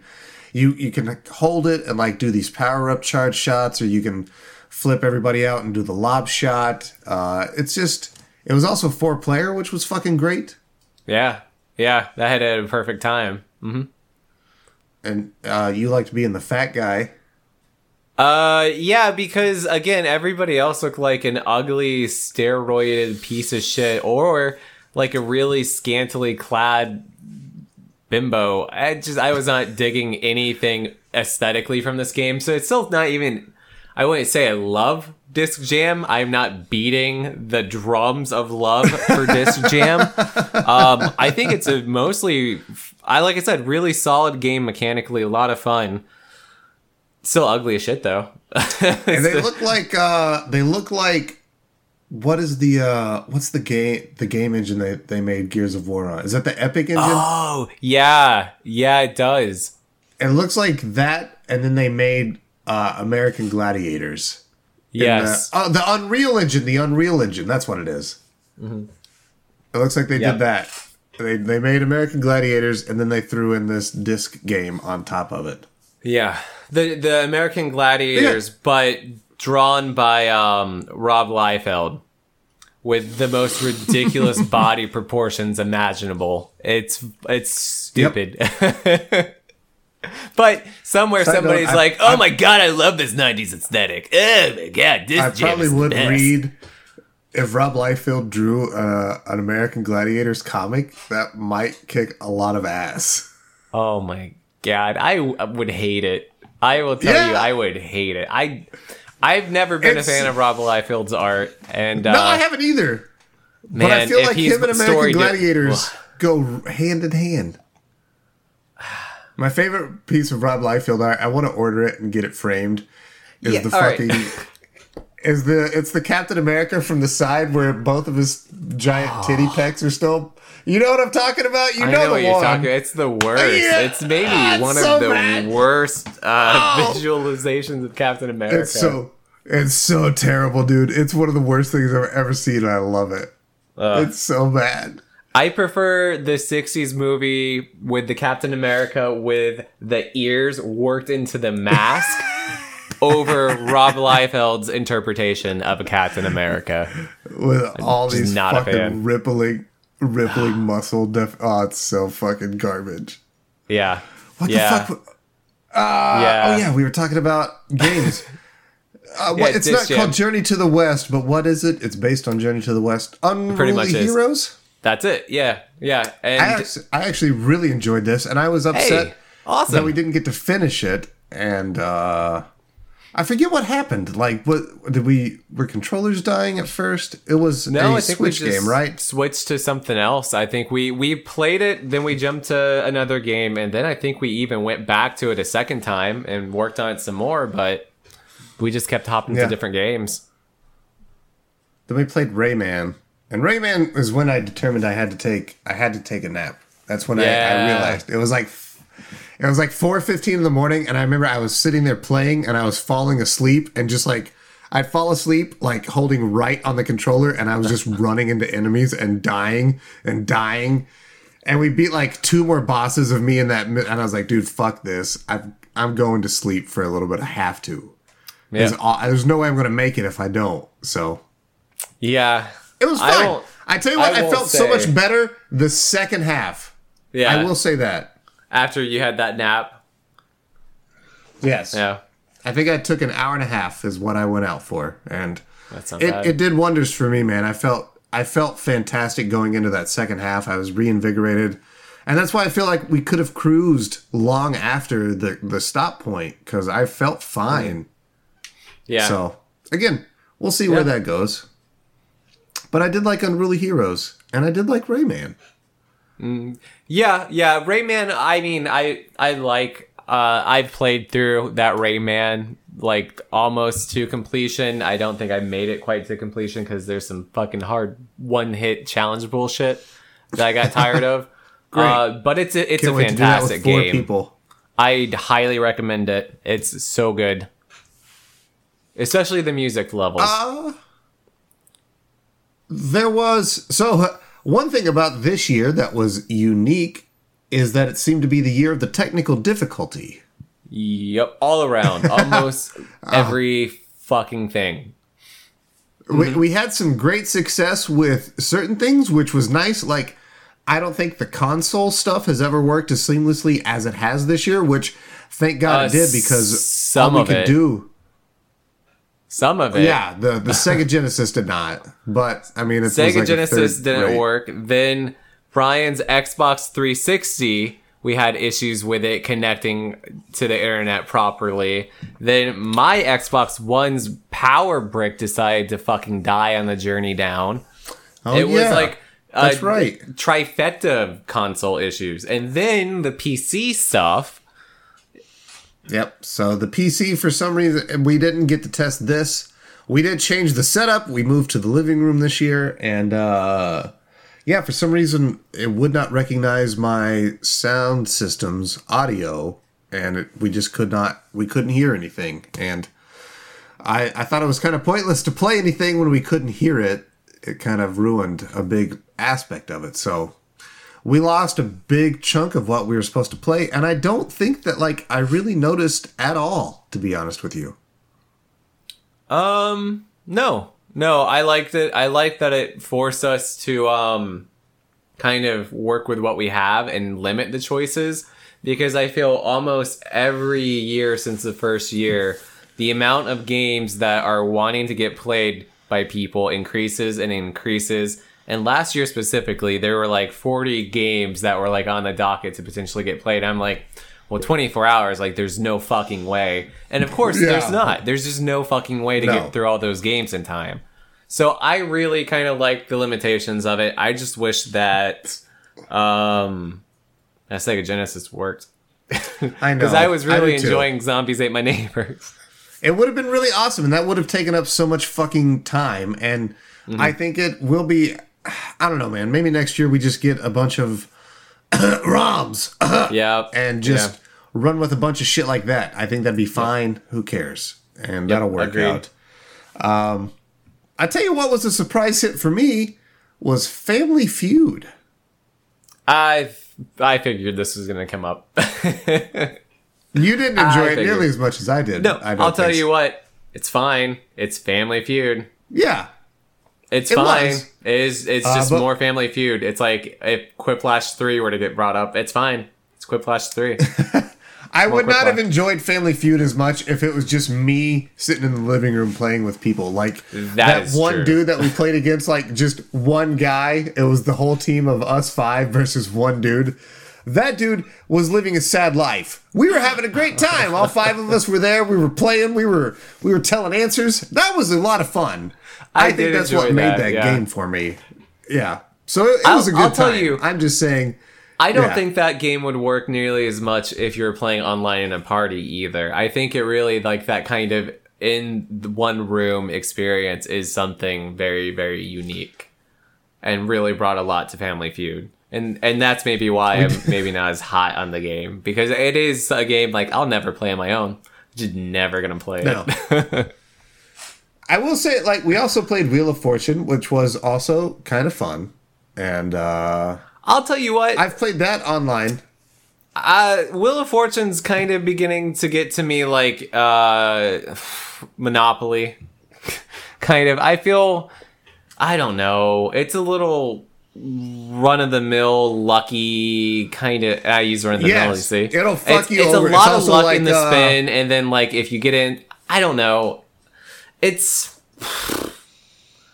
you you can hold it and like do these power up charge shots, or you can flip everybody out and do the lob shot. Uh, it's just it was also four player, which was fucking great. Yeah. Yeah. That had a perfect time. And uh, you liked being the fat guy. Uh, yeah, because again, everybody else looked like an ugly, steroided piece of shit, or like a really scantily clad bimbo. I just, I was not digging anything aesthetically from this game, so it's still not even. I wouldn't say I love Disc Jam. I'm not beating the drums of love for Disc *laughs* Jam. Um, I think it's a mostly, I like I said, really solid game mechanically, a lot of fun. Still ugly as shit though. *laughs* And they look like uh, they look like what is the uh, what's the game the game engine they, they made Gears of War on? Is that the Epic engine? oh yeah, yeah, it does. It looks like that, and then they made uh, American Gladiators. Yes, The, oh, the Unreal Engine. The Unreal Engine. That's what it is. It looks like they Yep. did that. They they made American Gladiators, and then they threw in this disc game on top of it. Yeah. The the American Gladiators, but drawn by um, Rob Liefeld with the most ridiculous *laughs* body proportions imaginable. It's it's stupid. *laughs* But somewhere note, somebody's I- like, "Oh I- my god, I love this '90s aesthetic. Oh my god, this I probably would best." read if Rob Liefeld drew uh, an American Gladiators comic. That might kick a lot of ass. Oh my god, I would hate it. I will tell Yeah. you, I would hate it. I, I've never been It's- a fan of Rob Liefeld's art, and uh, no, I haven't either. man, but I feel like him and American di- Gladiators go hand in hand. My favorite piece of Rob Liefeld art, I want to order it and get it framed. Is Yeah, the all right. fucking *laughs* is the it's the Captain America from the side where both of his giant titty pecs are still. You know what I'm talking about? You I know, know, the what you're talking. It's the worst. Yeah. It's maybe Ah, one so of the bad. worst uh, Oh. visualizations of Captain America. It's so it's so terrible, dude. It's one of the worst things I've ever seen, and I love it. it's so bad. I prefer the '60s movie with the Captain America with the ears worked into the mask *laughs* over Rob Liefeld's interpretation of a Captain America. with all just these not fucking rippling, rippling muscle. Def- oh, it's so fucking garbage. Yeah. What yeah. the fuck? Uh, yeah. Oh yeah, we were talking about games. *laughs* Uh, what, Yeah, it's not called Journey to the West, but what is it? It's based on Journey to the West. Unruly much is. Heroes. That's it. Yeah. Yeah. And I actually, I actually really enjoyed this, and I was upset hey, awesome. that we didn't get to finish it. And uh, I forget what happened. Like, what did we? Were controllers dying at first? It was No, a I think Switch we just game, right? Switched to something else. I think we we played it, then we jumped to another game, and then I think we even went back to it a second time and worked on it some more. But we just kept hopping Yeah. to different games. Then we played Rayman, and Rayman is when I determined I had to take I had to take a nap. That's when I, I realized it was like it was like four fifteen in the morning, and I remember I was sitting there playing, and I was falling asleep, and just like I'd fall asleep like holding right on the controller, and I was just *laughs* running into enemies and dying and dying. And we beat like two more bosses of me in that, and I was like, "Dude, fuck this! I'm I'm going to sleep for a little bit. I have to. Yeah. There's, there's no way I'm going to make it if I don't." So Yeah. it was I I, tell you what, I I, felt so much better the second half. Yeah. I will say that. After you had that nap. Yes. Yeah. I think I took an hour and a half is what I went out for, and it, bad. it did wonders for me, man. I felt I felt fantastic going into that second half. I was reinvigorated, and that's why I feel like we could have cruised long after the the stop point because I felt fine. yeah. So again, we'll see where that goes. But I did like Unruly Heroes, and I did like Rayman. Yeah, yeah, Rayman. I mean, I I like. Uh, I've played through that Rayman like almost to completion. I don't think I made it quite to completion because there's some fucking hard one hit challenge bullshit that I got tired of. *laughs* Great. Uh, but it's a, it's Can't a wait to do that with fantastic game. people. I'd highly recommend it. It's so good, especially the music levels. Uh, There was so one thing about this year that was unique is that it seemed to be the year of the technical difficulty. yep, all around, *laughs* almost Uh. every fucking thing. We, we had some great success with certain things, which was nice. Like, I don't think the console stuff has ever worked as seamlessly as it has this year, which thank God Uh, it did because some all we of could it. do. Some of it, Yeah, the, the Sega Genesis did not. But, I mean, it's Sega Genesis didn't work. Then Brian's Xbox 360, we had issues with it connecting to the internet properly. Then my Xbox One's power brick decided to fucking die on the journey down. Oh, it was yeah. like a That's right. trifecta console issues. And then the PC stuff. Yep. So the PC, for some reason, we didn't get to test this. We did change the setup. We moved to the living room this year, and uh, yeah, for some reason, it would not recognize my sound system's audio, and it, we just could not. We couldn't hear anything, and I I thought it was kind of pointless to play anything when we couldn't hear it. It kind of ruined a big aspect of it. So we lost a big chunk of what we were supposed to play and i don't think that like i really noticed at all to be honest with you Um, no, no, I liked it. I liked that it forced us to, um, kind of work with what we have and limit the choices because I feel almost every year since the first year, the amount of games that are wanting to get played by people increases and increases. And last year specifically, there were like 40 games that were like on the docket to potentially get played. I'm like, well, 24 hours, like there's no fucking way. And of course, Yeah. there's not. There's just no fucking way to No. get through all those games in time. So I really kind of like the limitations of it. I just wish that um that Sega Genesis worked. *laughs* I know Because I was really too. enjoying Zombies Ate My Neighbors. *laughs* It would have been really awesome, and that would have taken up so much fucking time. And Mm-hmm. I think it will be. *sighs* I don't know, man. Maybe next year we just get a bunch of *coughs* ROMs *coughs* yeah. and just run with a bunch of shit like that. I think that'd be fine. Who cares? And that'll work agreed. out. Um, I tell you what was a surprise hit for me was Family Feud. I I figured this was gonna come up. *laughs* You didn't enjoy it nearly as much as I did. no, I don't I'll tell think you what. It's fine. It's Family Feud. Yeah, It's It fine. was. It is. It's Uh, just but- more Family Feud. It's like if Quiplash three were to get brought up, it's fine. It's Quiplash three. *laughs* I would quick not have enjoyed Family Feud as much if it was just me sitting in the living room playing with people. Like that one true. dude that we *laughs* played against, like just one guy. It was the whole team of us five versus one dude. That dude was living a sad life. We were having a great time. All five of us were there. We were playing. We were we were telling answers. That was a lot of fun. I, I think that's what made that, that, yeah. game for me. Yeah. So it, it was a good I'll tell time. you- I'm just saying. I don't Yeah. think that game would work nearly as much if you were playing online in a party either. I think it really like that kind of in one room experience is something very very unique and really brought a lot to Family Feud. And and that's maybe why I'm maybe not as hot on the game because it is a game like I'll never play on my own. Just never gonna play No. it. *laughs* I will say, like, we also played Wheel of Fortune, which was also kind of fun. And uh, I'll tell you what. I've played that online. Uh, Wheel of Fortune's kind of beginning to get to me like uh, Monopoly. *laughs* kind of. I feel. I don't know. It's a little run of the mill, lucky kind of. I use run of the mill. You see, it'll fuck it's, you It's over. a It's lot of luck like, in the uh, spin, and then like if you get in, I don't know. It's.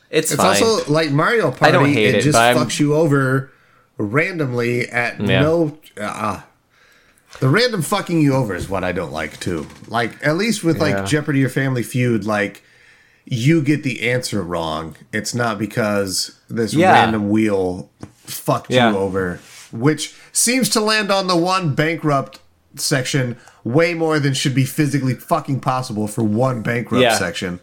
It's, It's fine. also like Mario Party. I don't hate it, it, just but I'm- fucks you over randomly at Yeah. no. Uh, the random fucking you over is what I don't like too. Like at least with Yeah. like Jeopardy or Family Feud, like you get the answer wrong. It's not because this Yeah. random wheel fucked Yeah. you over, which seems to land on the one bankrupt section way more than should be physically fucking possible for one bankrupt Yeah. section.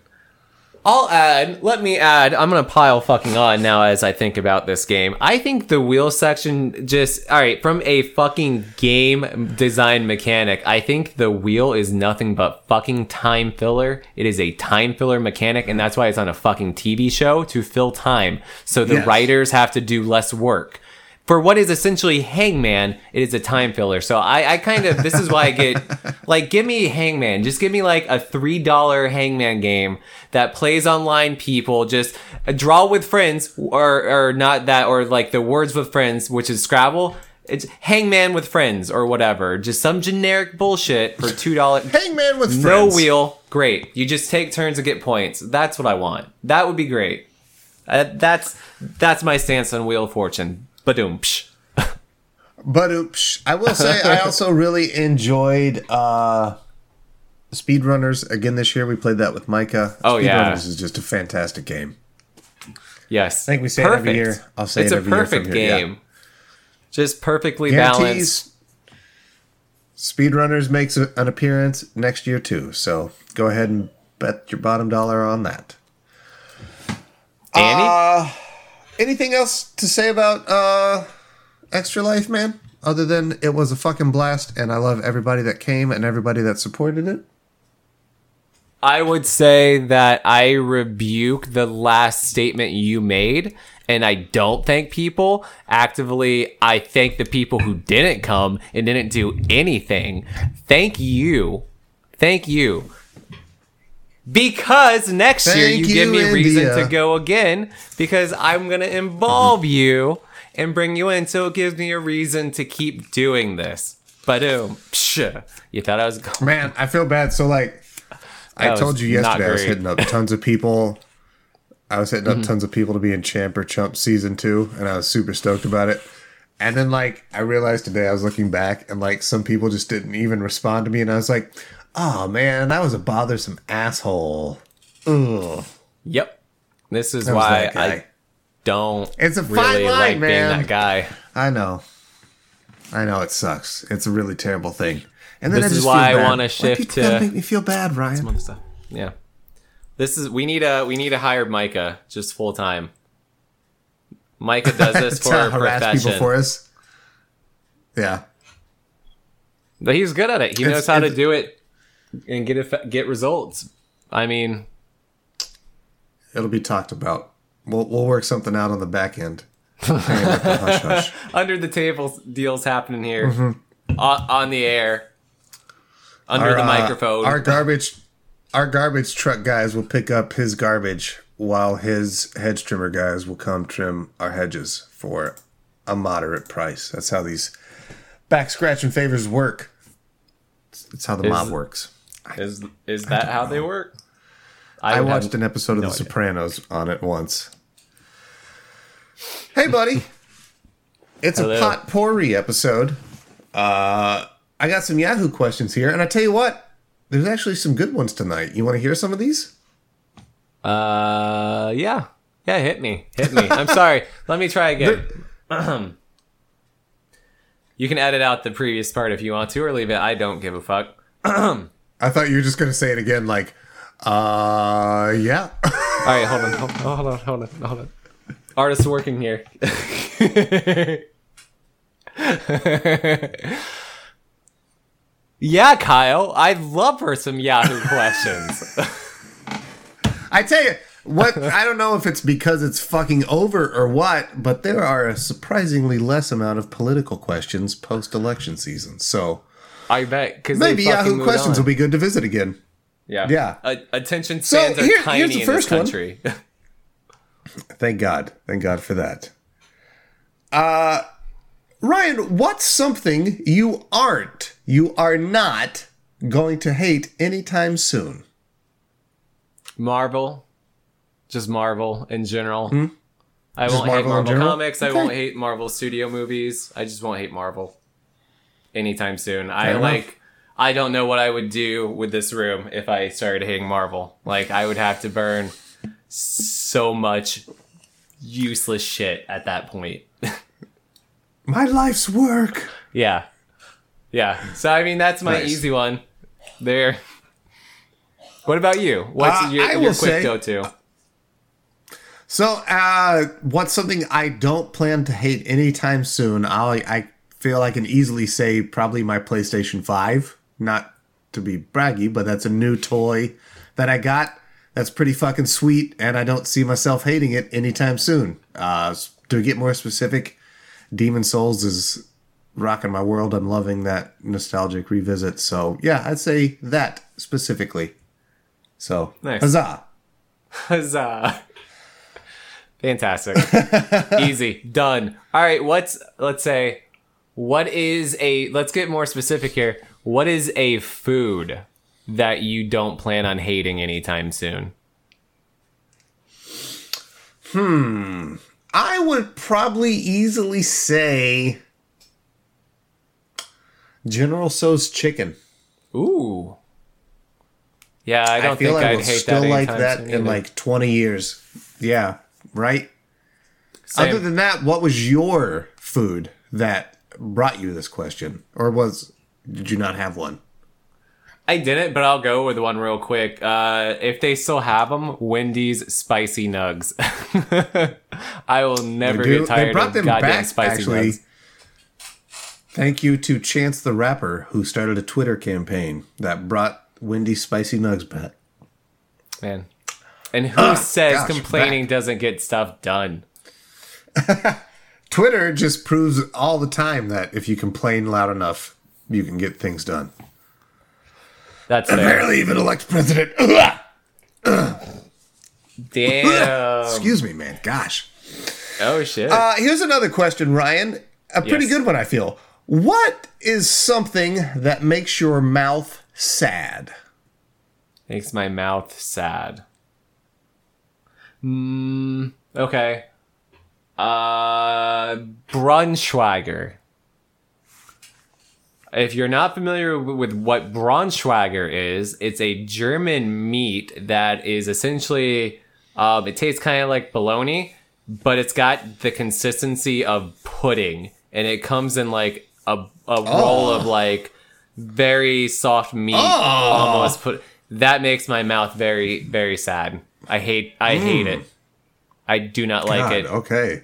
I'll add, let me add, I'm gonna pile fucking on now as I think about this game. I think the wheel section just, alright, from a fucking game design mechanic, I think the wheel is nothing but fucking time filler. It is a time filler mechanic, and that's why it's on a fucking TV show to fill time. So the Yes. writers have to do less work. For what is essentially Hangman, it is a time filler. So I, I kind of, this is why I get, *laughs* like, give me Hangman. Just give me like a $3 Hangman game that plays online people, just uh, draw with friends, or, or not that, or like the words with friends, which is Scrabble. It's Hangman with friends or whatever. Just some generic bullshit for $2. *laughs* Hangman with friends. No wheel, great. You just take turns to get points. That's what I want. That would be great. Uh, that's that's my stance on Wheel of Fortune. Badoom. Psh. But oops, I will say I *laughs* also really enjoyed uh Speedrunners again this year. We played that with Micah. Oh, Speedrunners yeah. is just a fantastic game. Yes. I think we say it every year. I'll say it's it a every year from perfect here, yeah. game. Just perfectly balanced. Guarantees Speedrunners makes an appearance next year too. So go ahead and bet your bottom dollar on that. Andy? Uh, anything else to say about uh Extra Life, man? Other than it was a fucking blast and I love everybody that came and everybody that supported it. I would say that I rebuke the last statement you made, and I don't thank people. Actively, I thank the people who didn't come and didn't do anything. Thank you. Thank you. Because next year Thank you, give you, me reason to go again, because I'm going to involve you and bring you in, so it gives me a reason to keep doing this. But Psh. You thought I was going. Man, I feel bad. So like, I told you yesterday, I was hitting up tons of people. I was hitting up Mm-hmm. tons of people to be in Champ or Chump season two, and I was super stoked about it. And then like I realized today, I was looking back, and like some people just didn't even respond to me, and I was like, "Oh man, that was a bothersome asshole." Ugh. Yep. This is why. I don't It's a fine really line, like man. being that guy. I know. I know it sucks. It's a really terrible thing. And then This I is why I wanna shift gotta make me feel bad, Ryan. other stuff. Yeah. This is we need a we need to hire Micah just full time. Micah does this *laughs* for to a harass people profession, for us. Yeah. but he's good at it. He It's- knows how to do it and get it, get results. I mean, It'll be talked about. We'll we'll work something out on the back end. The hush hush. *laughs* under the table deals happening here on, on the air, under Our, the uh, microphone. Our *laughs* garbage our garbage truck guys will pick up his garbage while his hedge trimmer guys will come trim our hedges for a moderate price. That's how these back scratching favors work. It's, it's how the Is- mob works. Is is that how they work? I have- watched an episode of no The idea. Sopranos on it once. Hey, buddy. It's Hello. a potpourri episode. Uh, I got some Yahoo questions here, and I tell you what, there's actually some good ones tonight. You want to hear some of these? Uh, yeah, yeah. Hit me, hit me. I'm sorry. Let me try again. *clears throat* you can edit out the previous part if you want to, or leave it. I don't give a fuck. *clears throat* I thought you were just going to say it again, like, uh, yeah. *laughs* All right, hold on, hold on, hold on, hold on, hold on. Artist working here. *laughs* yeah, Kyle, I'd love her some Yahoo questions. *laughs* I tell you, what I don't know if it's because it's fucking over or what, but there are a surprisingly less amount of political questions post election season. So I bet because maybe Yahoo questions will be good to visit again. Yeah, yeah. A- attention So, spans are here- tiny here's the in first this one. country. *laughs* Thank God. Thank God for that. Uh Ryan, what's something you aren't, you are not going to hate anytime soon? Marvel, just Marvel in general. I Just won't hate Marvel in Marvel general? comics. I won't hate Marvel studio movies. I just won't hate Marvel anytime soon. I enough. like. I don't know what I would do with this room if I started hating Marvel. Like I would have to burn so much useless shit at that point. *laughs* My life's work. yeah, yeah. So I mean, that's my Nice. easy one. There. What about you? What's Uh, your, your quick say- go-to? So, uh, what's something I don't plan to hate anytime soon? I'll, I feel I can easily say probably my PlayStation 5. Not to be braggy, but that's a new toy that I got. That's pretty fucking sweet, and I don't see myself hating it anytime soon. Uh, to get more specific, Demon Souls is rocking my world. I'm loving that nostalgic revisit. So, yeah, I'd say that specifically. So, Nice. huzzah. *laughs* Huzzah. Fantastic. Easy. *laughs* Done. All right, what's let's say what is a let's get more specific here. What is a food that you don't plan on hating anytime soon? Hmm i would probably easily say General Tso's chicken. Ooh. Yeah, I don't feel think I I'd hate still that like that soon in either. like 20 years. Yeah, right? Same. Other than that, what was your food that brought you this question? Or was did you not have one? I didn't, but I'll go with one real quick. Uh, if they still have them, Wendy's spicy nugs. *laughs* I will never get they tired brought of them goddamn back, spicy actually. nugs. Thank you to Chance the Rapper who started a Twitter campaign that brought Wendy's spicy nugs back. Man. And who says gosh, complaining doesn't get stuff done? *laughs* Twitter just proves all the time that if you complain loud enough, you can get things done. That's fair. Barely even elect president. *clears throat* *laughs* Damn. Excuse me, man. Gosh. Oh shit. Uh, here's another question, Ryan. A pretty Yes. good one, I feel. What is something that makes your mouth sad? Makes my mouth sad. Mm, okay. Uh, Braunschweiger. If you're not familiar with what Braunschweiger is, it's a German meat that is essentially, um, it tastes kind of like bologna, but it's got the consistency of pudding, and it comes in like a, a roll of like very soft meat, almost put. That makes my mouth very very sad. I hate I hate it. I do not like God, it. Okay.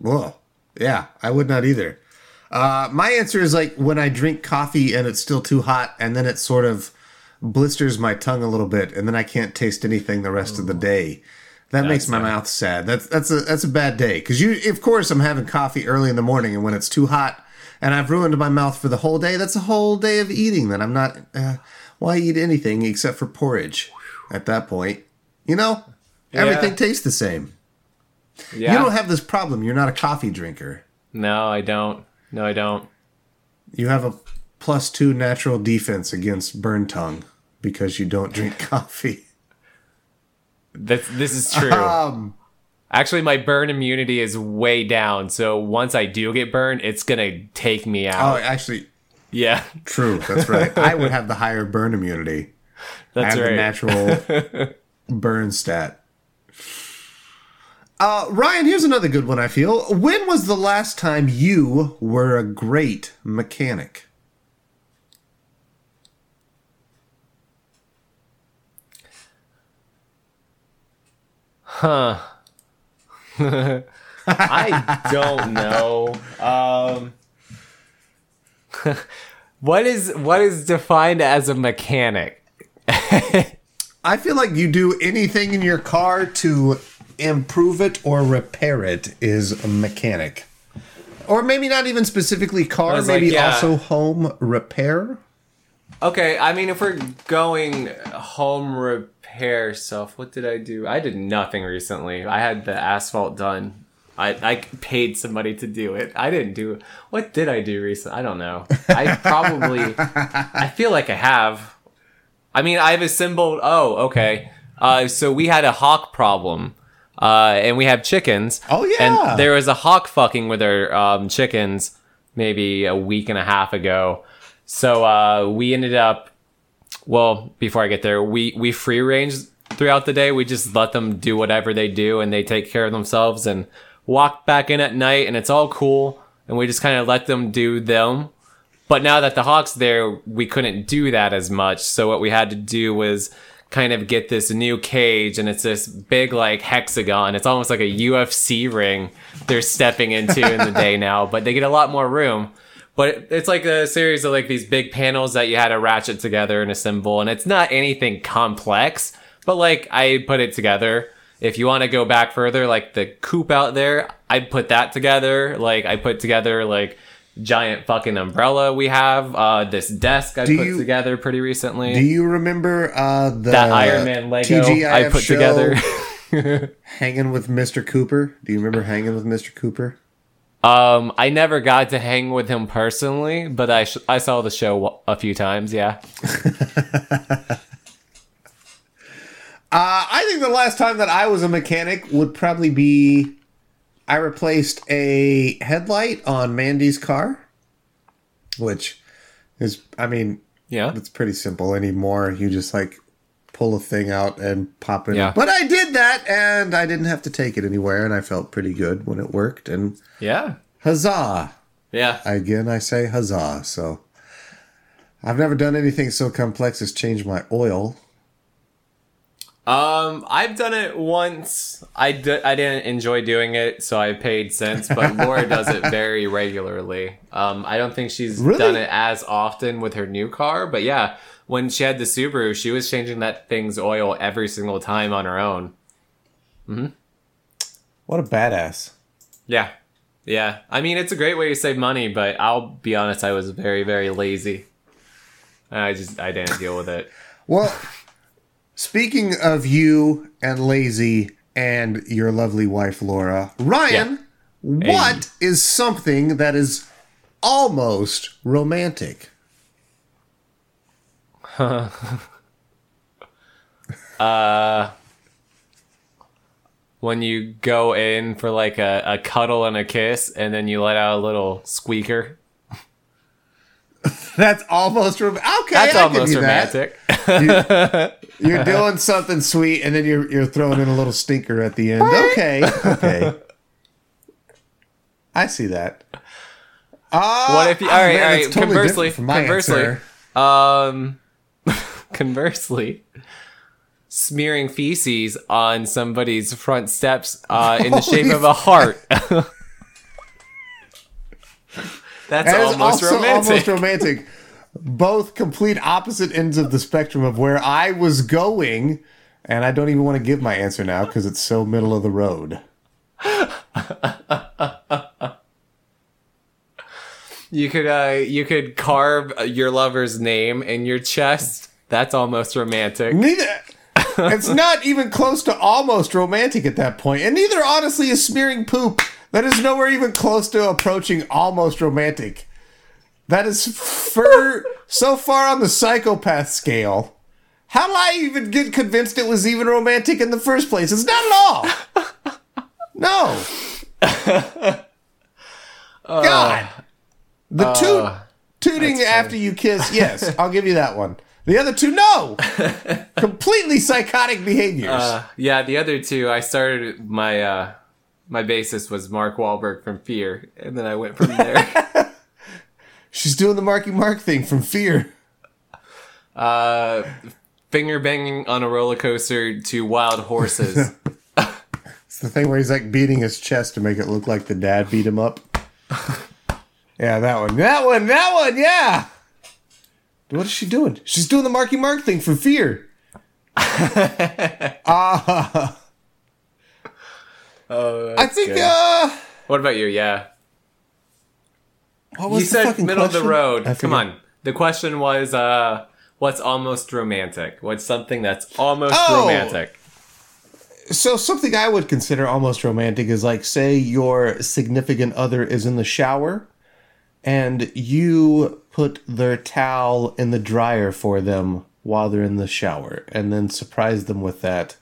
Well, yeah, I would not either. Uh, my answer is like when I drink coffee and it's still too hot, and then it sort of blisters my tongue a little bit, and then I can't taste anything the rest of the day. That makes my sad. mouth sad. That's that's a that's a bad day because you, of course, I'm having coffee early in the morning, and when it's too hot, and I've ruined my mouth for the whole day. That's a whole day of eating that I'm not. Uh, why eat anything except for porridge? At that point, you know, everything tastes the same. Yeah. You don't have this problem. You're not a coffee drinker. no, I don't. No, I don't. You have a plus two natural defense against burn tongue because you don't drink *laughs* coffee. This this is true. Um, Actually, my burn immunity is way down. So once I do get burned, it's gonna take me out. oh, actually, yeah, true. That's right. *laughs* I would have the higher burn immunity. I that's have the right. natural *laughs* burn stat. Uh, Ryan, here's another good one. I feel. When was the last time you were a great mechanic? Huh. *laughs* I don't know. Um, *laughs* what is what is defined as a mechanic? *laughs* I feel like you do anything in your car to improve it or repair it is a mechanic. Or maybe not even specifically car, was like, maybe yeah. also home repair. Okay, I mean, if we're going home repair stuff, what did I do? I did nothing recently. I had the asphalt done. I, I paid somebody to do it. I didn't do What did I do recently? I don't know. I probably. I feel like I have. I mean, I've assembled. Oh, okay. Uh, so we had a hawk problem. Uh, and we have chickens. Oh, yeah. And there was a hawk fucking with our um, chickens maybe a week and a half ago. So uh, we ended up. Well, before I get there, we we free range throughout the day. We just let them do whatever they do, and they take care of themselves and walk back in at night, and it's all cool. And we just kind of let them do them. But now that the Hawks there, we couldn't do that as much. So what we had to do was kind of get this new cage and it's this big like hexagon. It's almost like a UFC ring they're stepping into in the *laughs* day now, but they get a lot more room. But it's like a series of like these big panels that you had to ratchet together and assemble and it's not anything complex, but like I put it together. If you want to go back further, like the coop out there, I put that together. Like I put together like giant fucking umbrella we have. Uh, this desk I Do put you- together pretty recently. Do you remember uh, the that Iron Man Lego TGIF I put together. *laughs* Hanging with Mr. Cooper? Do you remember hanging with Mr. Cooper? um, I never got to hang with him personally, but I sh- I saw the show a few times. Yeah. *laughs* Uh, I think the last time that I was a mechanic would probably be I replaced a headlight on Mandy's car, which is, I mean, Yeah. it's pretty simple anymore. You just like pull a thing out and pop it. Yeah. But I did that and I didn't have to take it anywhere and I felt pretty good when it worked. And Yeah. huzzah! Yeah. Again, I say huzzah. So I've never done anything so complex as change my oil. Um, I've done it once. I, d- I didn't enjoy doing it, so I paid since. But *laughs* Laura does it very regularly. Um, I don't think she's Really? done it as often with her new car, but yeah, when she had the Subaru, she was changing that thing's oil every single time on her own. Hmm. What a badass. Yeah, yeah. I mean, it's a great way to save money, but I'll be honest, I was very, very lazy. I just I didn't deal with it. Well, speaking of you and lazy and your lovely wife Laura. Ryan, what is something that is almost romantic? *laughs* Uh, when you go in for like a, a cuddle and a kiss, and then you let out a little squeaker. *laughs* That's almost romantic. Okay, That's give almost you that. romantic. You're *laughs* doing something sweet, and then you're you're throwing in a little stinker at the end. Okay, okay. I see that. Uh, What if you? All right, man, all totally conversely, conversely, um, *laughs* conversely, smearing feces on somebody's front steps uh, in the shape of a heart. That's That almost romantic. almost romantic. Both complete opposite ends of the spectrum of where I was going, and I don't even want to give my answer now because it's so middle of the road. you could, uh, you could carve your lover's name in your chest. That's almost romantic. Neither. it's not even close to almost romantic at that point, and neither honestly is smearing poop. That is nowhere even close to approaching almost romantic. That is for so far on the psychopath scale. How did I even get convinced it was even romantic in the first place? It's not at all. No. *laughs* God. The toot, tooting after you kiss, yes, I'll give you that one. The other two, no. *laughs* Completely psychotic behaviors. Uh, yeah, the other two, I started my uh, my basis was Mark Wahlberg from Fear, and then I went from there. *laughs* She's doing the Marky Mark thing from Fear. uh, finger banging on a roller coaster to Wild Horses. *laughs* It's the thing where he's like beating his chest to make it look like the dad beat him up. *laughs* yeah, that one. That one. That one. Yeah. What is she doing? She's doing the Marky Mark thing from Fear. Ah, oh, I think. good. uh what about you? Yeah, What was you the said fucking middle of the road. Come on. The question was, uh, what's almost romantic? What's something that's almost Oh! romantic? So something I would consider almost romantic is like say your significant other is in the shower and you put their towel in the dryer for them while they're in the shower and then surprise them with that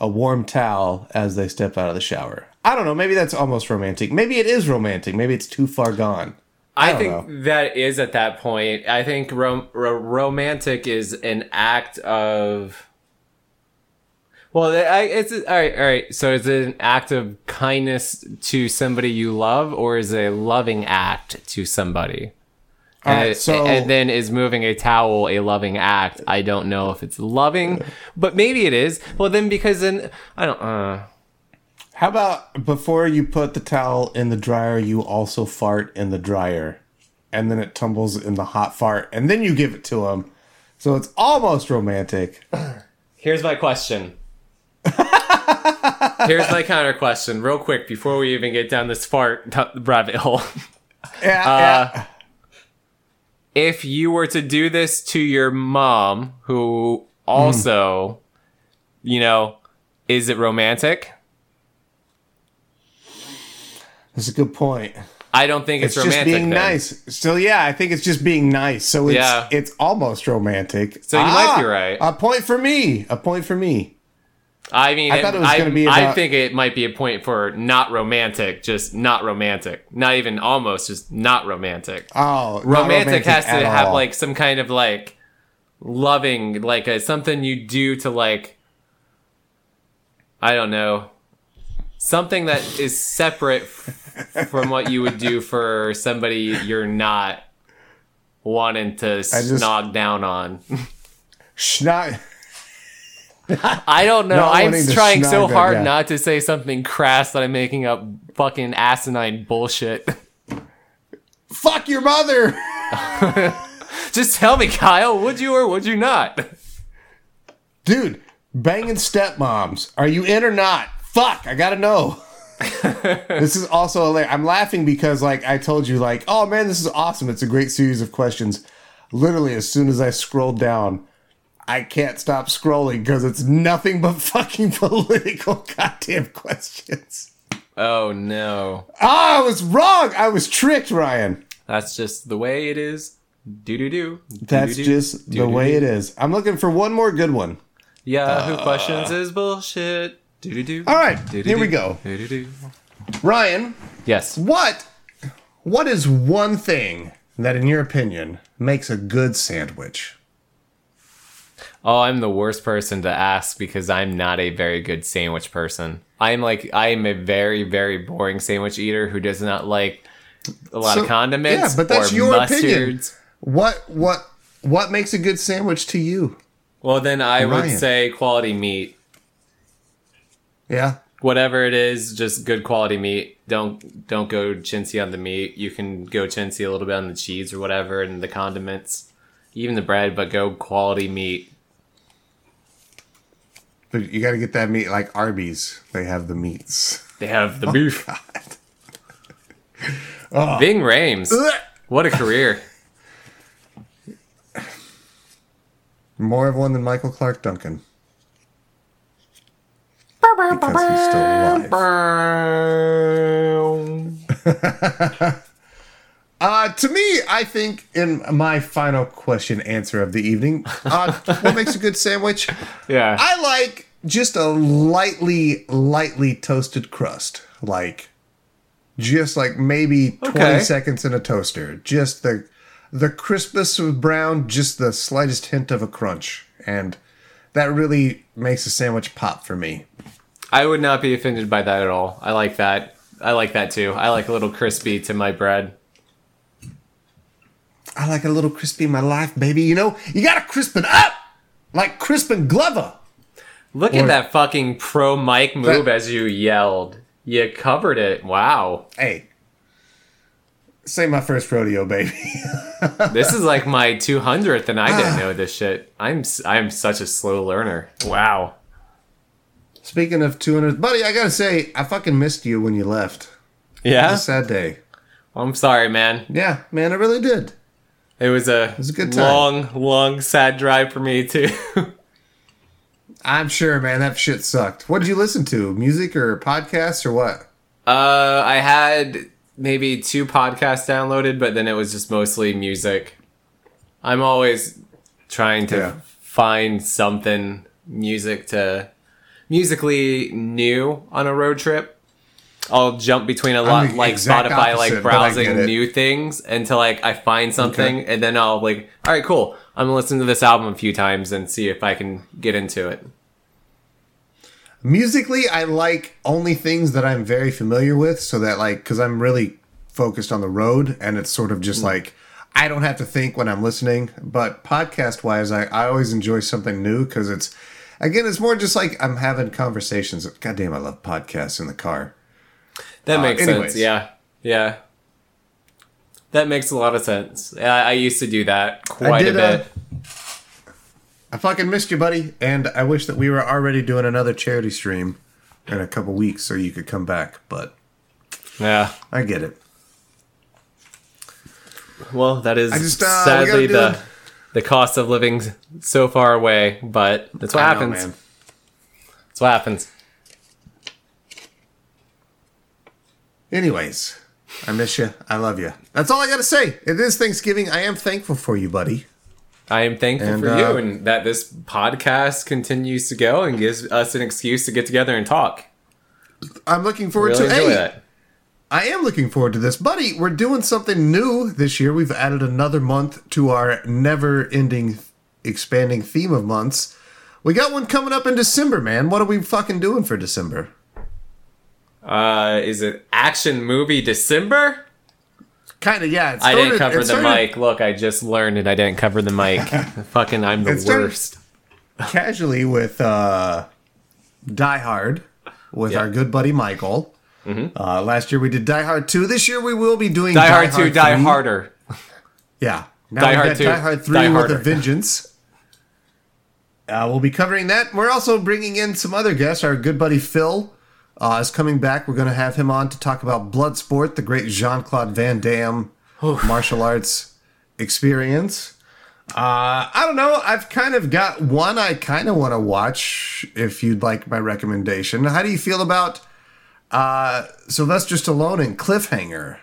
a warm towel as they step out of the shower. I don't know, maybe that's almost romantic. Maybe it is romantic. Maybe it's too far gone. I, don't think that is at that point. I think rom- ro- romantic is an act of. Well, I, it's all right. All right. So, is it an act of kindness to somebody you love, or is it a loving act to somebody? All And, right, so and then is moving a towel a loving act? I don't know if it's loving, but maybe it is. Well, then because then I don't. Uh, how about before you put the towel in the dryer, you also fart in the dryer, and then it tumbles in the hot fart, and then you give it to them. So it's almost romantic. *clears throat* Here's my question. *laughs* Here's my counter question, real quick, before we even get down this fart t- *laughs* rabbit hole. Yeah, Uh, yeah. If you were to do this to your mom, who also, you know, is it romantic? That's a good point. I don't think it's, It's romantic. just being then. nice. So yeah, I think it's just being nice. So it's Yeah. it's almost romantic. So you might be ah, right. A point for me. A point for me. I mean, I it was I, be I think it might be a point for not romantic, just not romantic. Not even almost, just not romantic. Oh, not romantic, has to have all. like some kind of like loving like a, something you do to like i don't know something that is separate f- from what you would do for somebody you're not wanting to just- snog down on Schna- i don't know Not i'm trying so that, hard yeah. not to say something crass that i'm making up fucking asinine bullshit Fuck your mother. *laughs* just tell me kyle would you or would you not Dude, banging stepmoms. Are you in or not? Fuck, I gotta know. *laughs* this is also hilarious. I'm laughing because like I told you, like, oh man, this is awesome. It's a great series of questions. Literally, as soon as I scrolled down, I can't stop scrolling because it's nothing but fucking *laughs* political goddamn questions. Oh no. Ah, I was wrong. I was tricked, Ryan. That's just the way it is. Do do do. That's just the way it is. I'm looking for one more good one. Yahoo questions is bullshit. Do do do. All right, here we go. Do do do. Ryan, Yes. what what is one thing that in your opinion makes a good sandwich? Oh, I'm the worst person to ask because I'm not a very good sandwich person. I'm like I am a very very boring sandwich eater who does not like a lot So- of condiments yeah, but that's or your opinion. mustards. What what what makes a good sandwich to you? Well, then I would say quality meat. Yeah. Whatever it is, just good quality meat. Don't don't go chintzy on the meat. You can go chintzy a little bit on the cheese or whatever and the condiments, even the bread, but go quality meat. But you got to get that meat like Arby's. They have the meats. They have the *laughs* oh, beef. Oh. *laughs* Ving Rhames. What a career. More of one than Michael Clarke Duncan. Because he's still alive. *laughs* Uh, to me, I think in my final question answer of the evening, uh, *laughs* what makes a good sandwich? Yeah. I like just a lightly, lightly toasted crust. Like, just like maybe 20 Okay. seconds in a toaster. Just the the crispness of brown, just the slightest hint of a crunch. And that really makes a sandwich pop for me. I would not be offended by that at all. I like that. I like that too. I like a little crispy to my bread. I like a little crispy in my life, baby. You know, you gotta crisp it up! Like Crispin Glover. Look Or- at that fucking pro mic move That- as you yelled. You covered it. Wow. Hey. Say my first rodeo, baby. *laughs* This is like my 200th and I Ah. didn't know this shit. I'm s- I'm such a slow learner. Wow. Speaking of 200, buddy, I gotta say, I fucking missed you when you left. Yeah? It's a sad day. I'm sorry, man. Yeah, man, I really did. It was a, was a good time. long, long, sad drive for me too. *laughs* I'm sure, man, that shit sucked. What did you listen to? Music or podcasts or what? uh, I had maybe two podcasts downloaded, but then it was just mostly music. I'm always trying to Yeah. find something music to musically new on a road trip. I'll jump between a lot like Spotify, opposite, like browsing new things until like I find something, and then I'll like, all right, cool. I'm gonna listen to this album a few times and see if I can get into it. Musically, I like only things that I'm very familiar with, so that like, because I'm really focused on the road, and it's sort of just hmm. like I don't have to think when I'm listening. But podcast wise, I, I always enjoy something new because it's again, it's more just like I'm having conversations. God damn, I love podcasts in the car. That Uh, makes anyways. sense. Yeah, yeah. That makes a lot of sense. Yeah, I used to do that quite did, a uh, bit. I fucking missed you, buddy, and I wish that we were already doing another charity stream in a couple weeks so you could come back. But yeah. I get it. Well, that is just, uh, sadly the the cost of living so far away, but that's what I know, happens. man. That's what happens. Anyways, I miss you. I love you. That's all I got to say. It is Thanksgiving. I am thankful for you, buddy. I am thankful And, for uh, you and that this podcast continues to go and gives us an excuse to get together and talk. I'm looking forward Really to enjoy hey, that. I am looking forward to this, buddy. We're doing something new this year. We've added another month to our never-ending, expanding theme of months. We got one coming up in December, man. What are we fucking doing for December? Uh, is it action movie December? Kind of, yeah. It I didn't cover the started mic. Look, I just learned it. I didn't cover the mic. *laughs* Fucking, I'm the worst. Casually with uh, Die Hard with Yeah. our good buddy Michael. Uh, last year we did Die Hard 2. This year we will be doing Die Hard 2, Die 3. Harder. *laughs* Yeah. Now Die Hard 2, Die Hard 3 Die with Harder. a Vengeance. Uh, we'll be covering that. We're also bringing in some other guests. Our good buddy Phil uh, is coming back. We're going to have him on to talk about Bloodsport, the great Jean Claude Van Damme martial arts experience. Uh, I don't know. I've kind of got one I kind of want to watch if you'd like my recommendation. How do you feel about uh, Sylvester Stallone in Cliffhanger?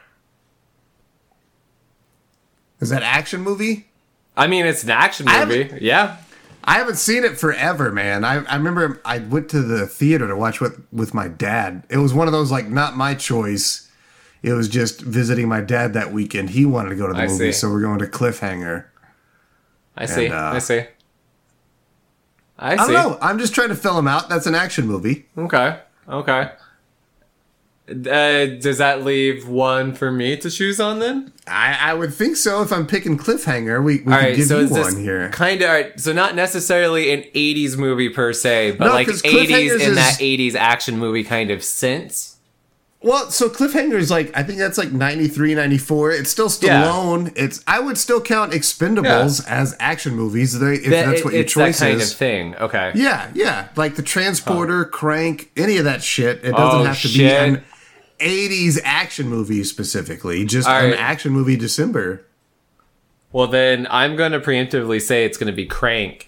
Is that action movie? I mean, it's an action movie. Yeah. I haven't seen it forever, man. I, I remember I went to the theater to watch with with my dad. It was one of those like not my choice. It was just visiting my dad that weekend. He wanted to go to the I movie, see. so we're going to Cliffhanger. I see. And, uh, I see. I see. I don't know. I'm just trying to fill him out. That's an action movie. Okay. Okay. Uh, does that leave one for me to choose on then? I, I would think so. If I'm picking Cliffhanger, we, we All right, give so you is this one here. kind of so not necessarily an '80s movie per se, but No, like 'cause '80s Cliffhangers in that '80s action movie kind of sense. Well, so Cliffhanger is like I think that's like 93, 94. It's still Yeah. Stallone. It's I would still count Expendables as action movies. They, if That- that's it- what your it's that choice kind is. of thing. Okay. Yeah, yeah, like the Transporter, Crank, any of that shit. It doesn't Oh, have to be an '80s action movie specifically. Just All an right. action movie December. Well, then I'm going to preemptively say it's going to be Crank,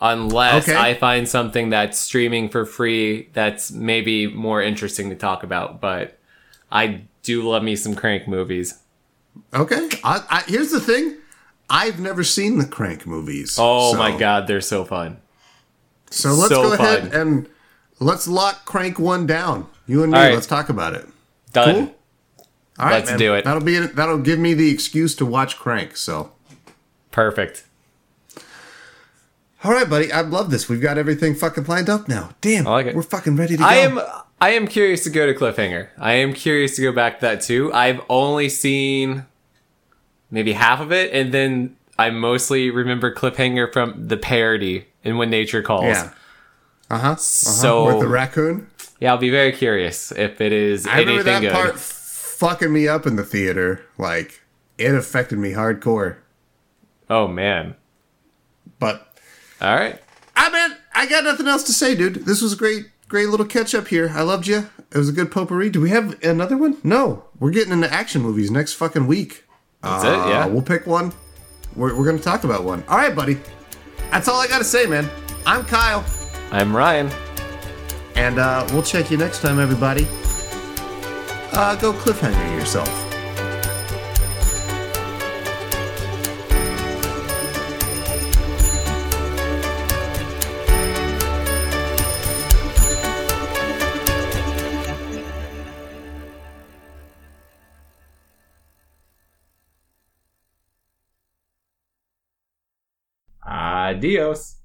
unless Okay. I find something that's streaming for free that's maybe more interesting to talk about. But I do love me some Crank movies. Okay. I, I, here's the thing. I've never seen the Crank movies. Oh so- my god, they're so fun. So let's so go ahead and let's lock Crank one down. You and me. Right. Let's talk about it. Done. Cool. All right, Let's man. do it. That'll be it. that'll give me the excuse to watch Crank. So. Perfect. All right, buddy. I love this. We've got everything fucking lined up now. Damn. I like it. We're fucking ready to go. I am I am curious to go to Cliffhanger. I am curious to go back to that too. I've only seen maybe half of it, and then I mostly remember Cliffhanger from the parody in When Nature Calls. Yeah. Uh huh. So With the raccoon. Yeah, I'll be very curious if it is I remember anything that good. part fucking me up in the theater. Like it affected me hardcore. Oh man. But All right. I mean, I got nothing else to say, dude. This was a great, great little catch up here. I loved you. It was a good potpourri. Do we have another one? No. We're getting into action movies next fucking week. That's Uh, it. Yeah. We'll pick one. We're, we're going to talk about one. All right, buddy. That's all I got to say, man. I'm Kyle. I'm Ryan. And uh, we'll check you next time, everybody. Uh, go cliffhanger yourself. Adios.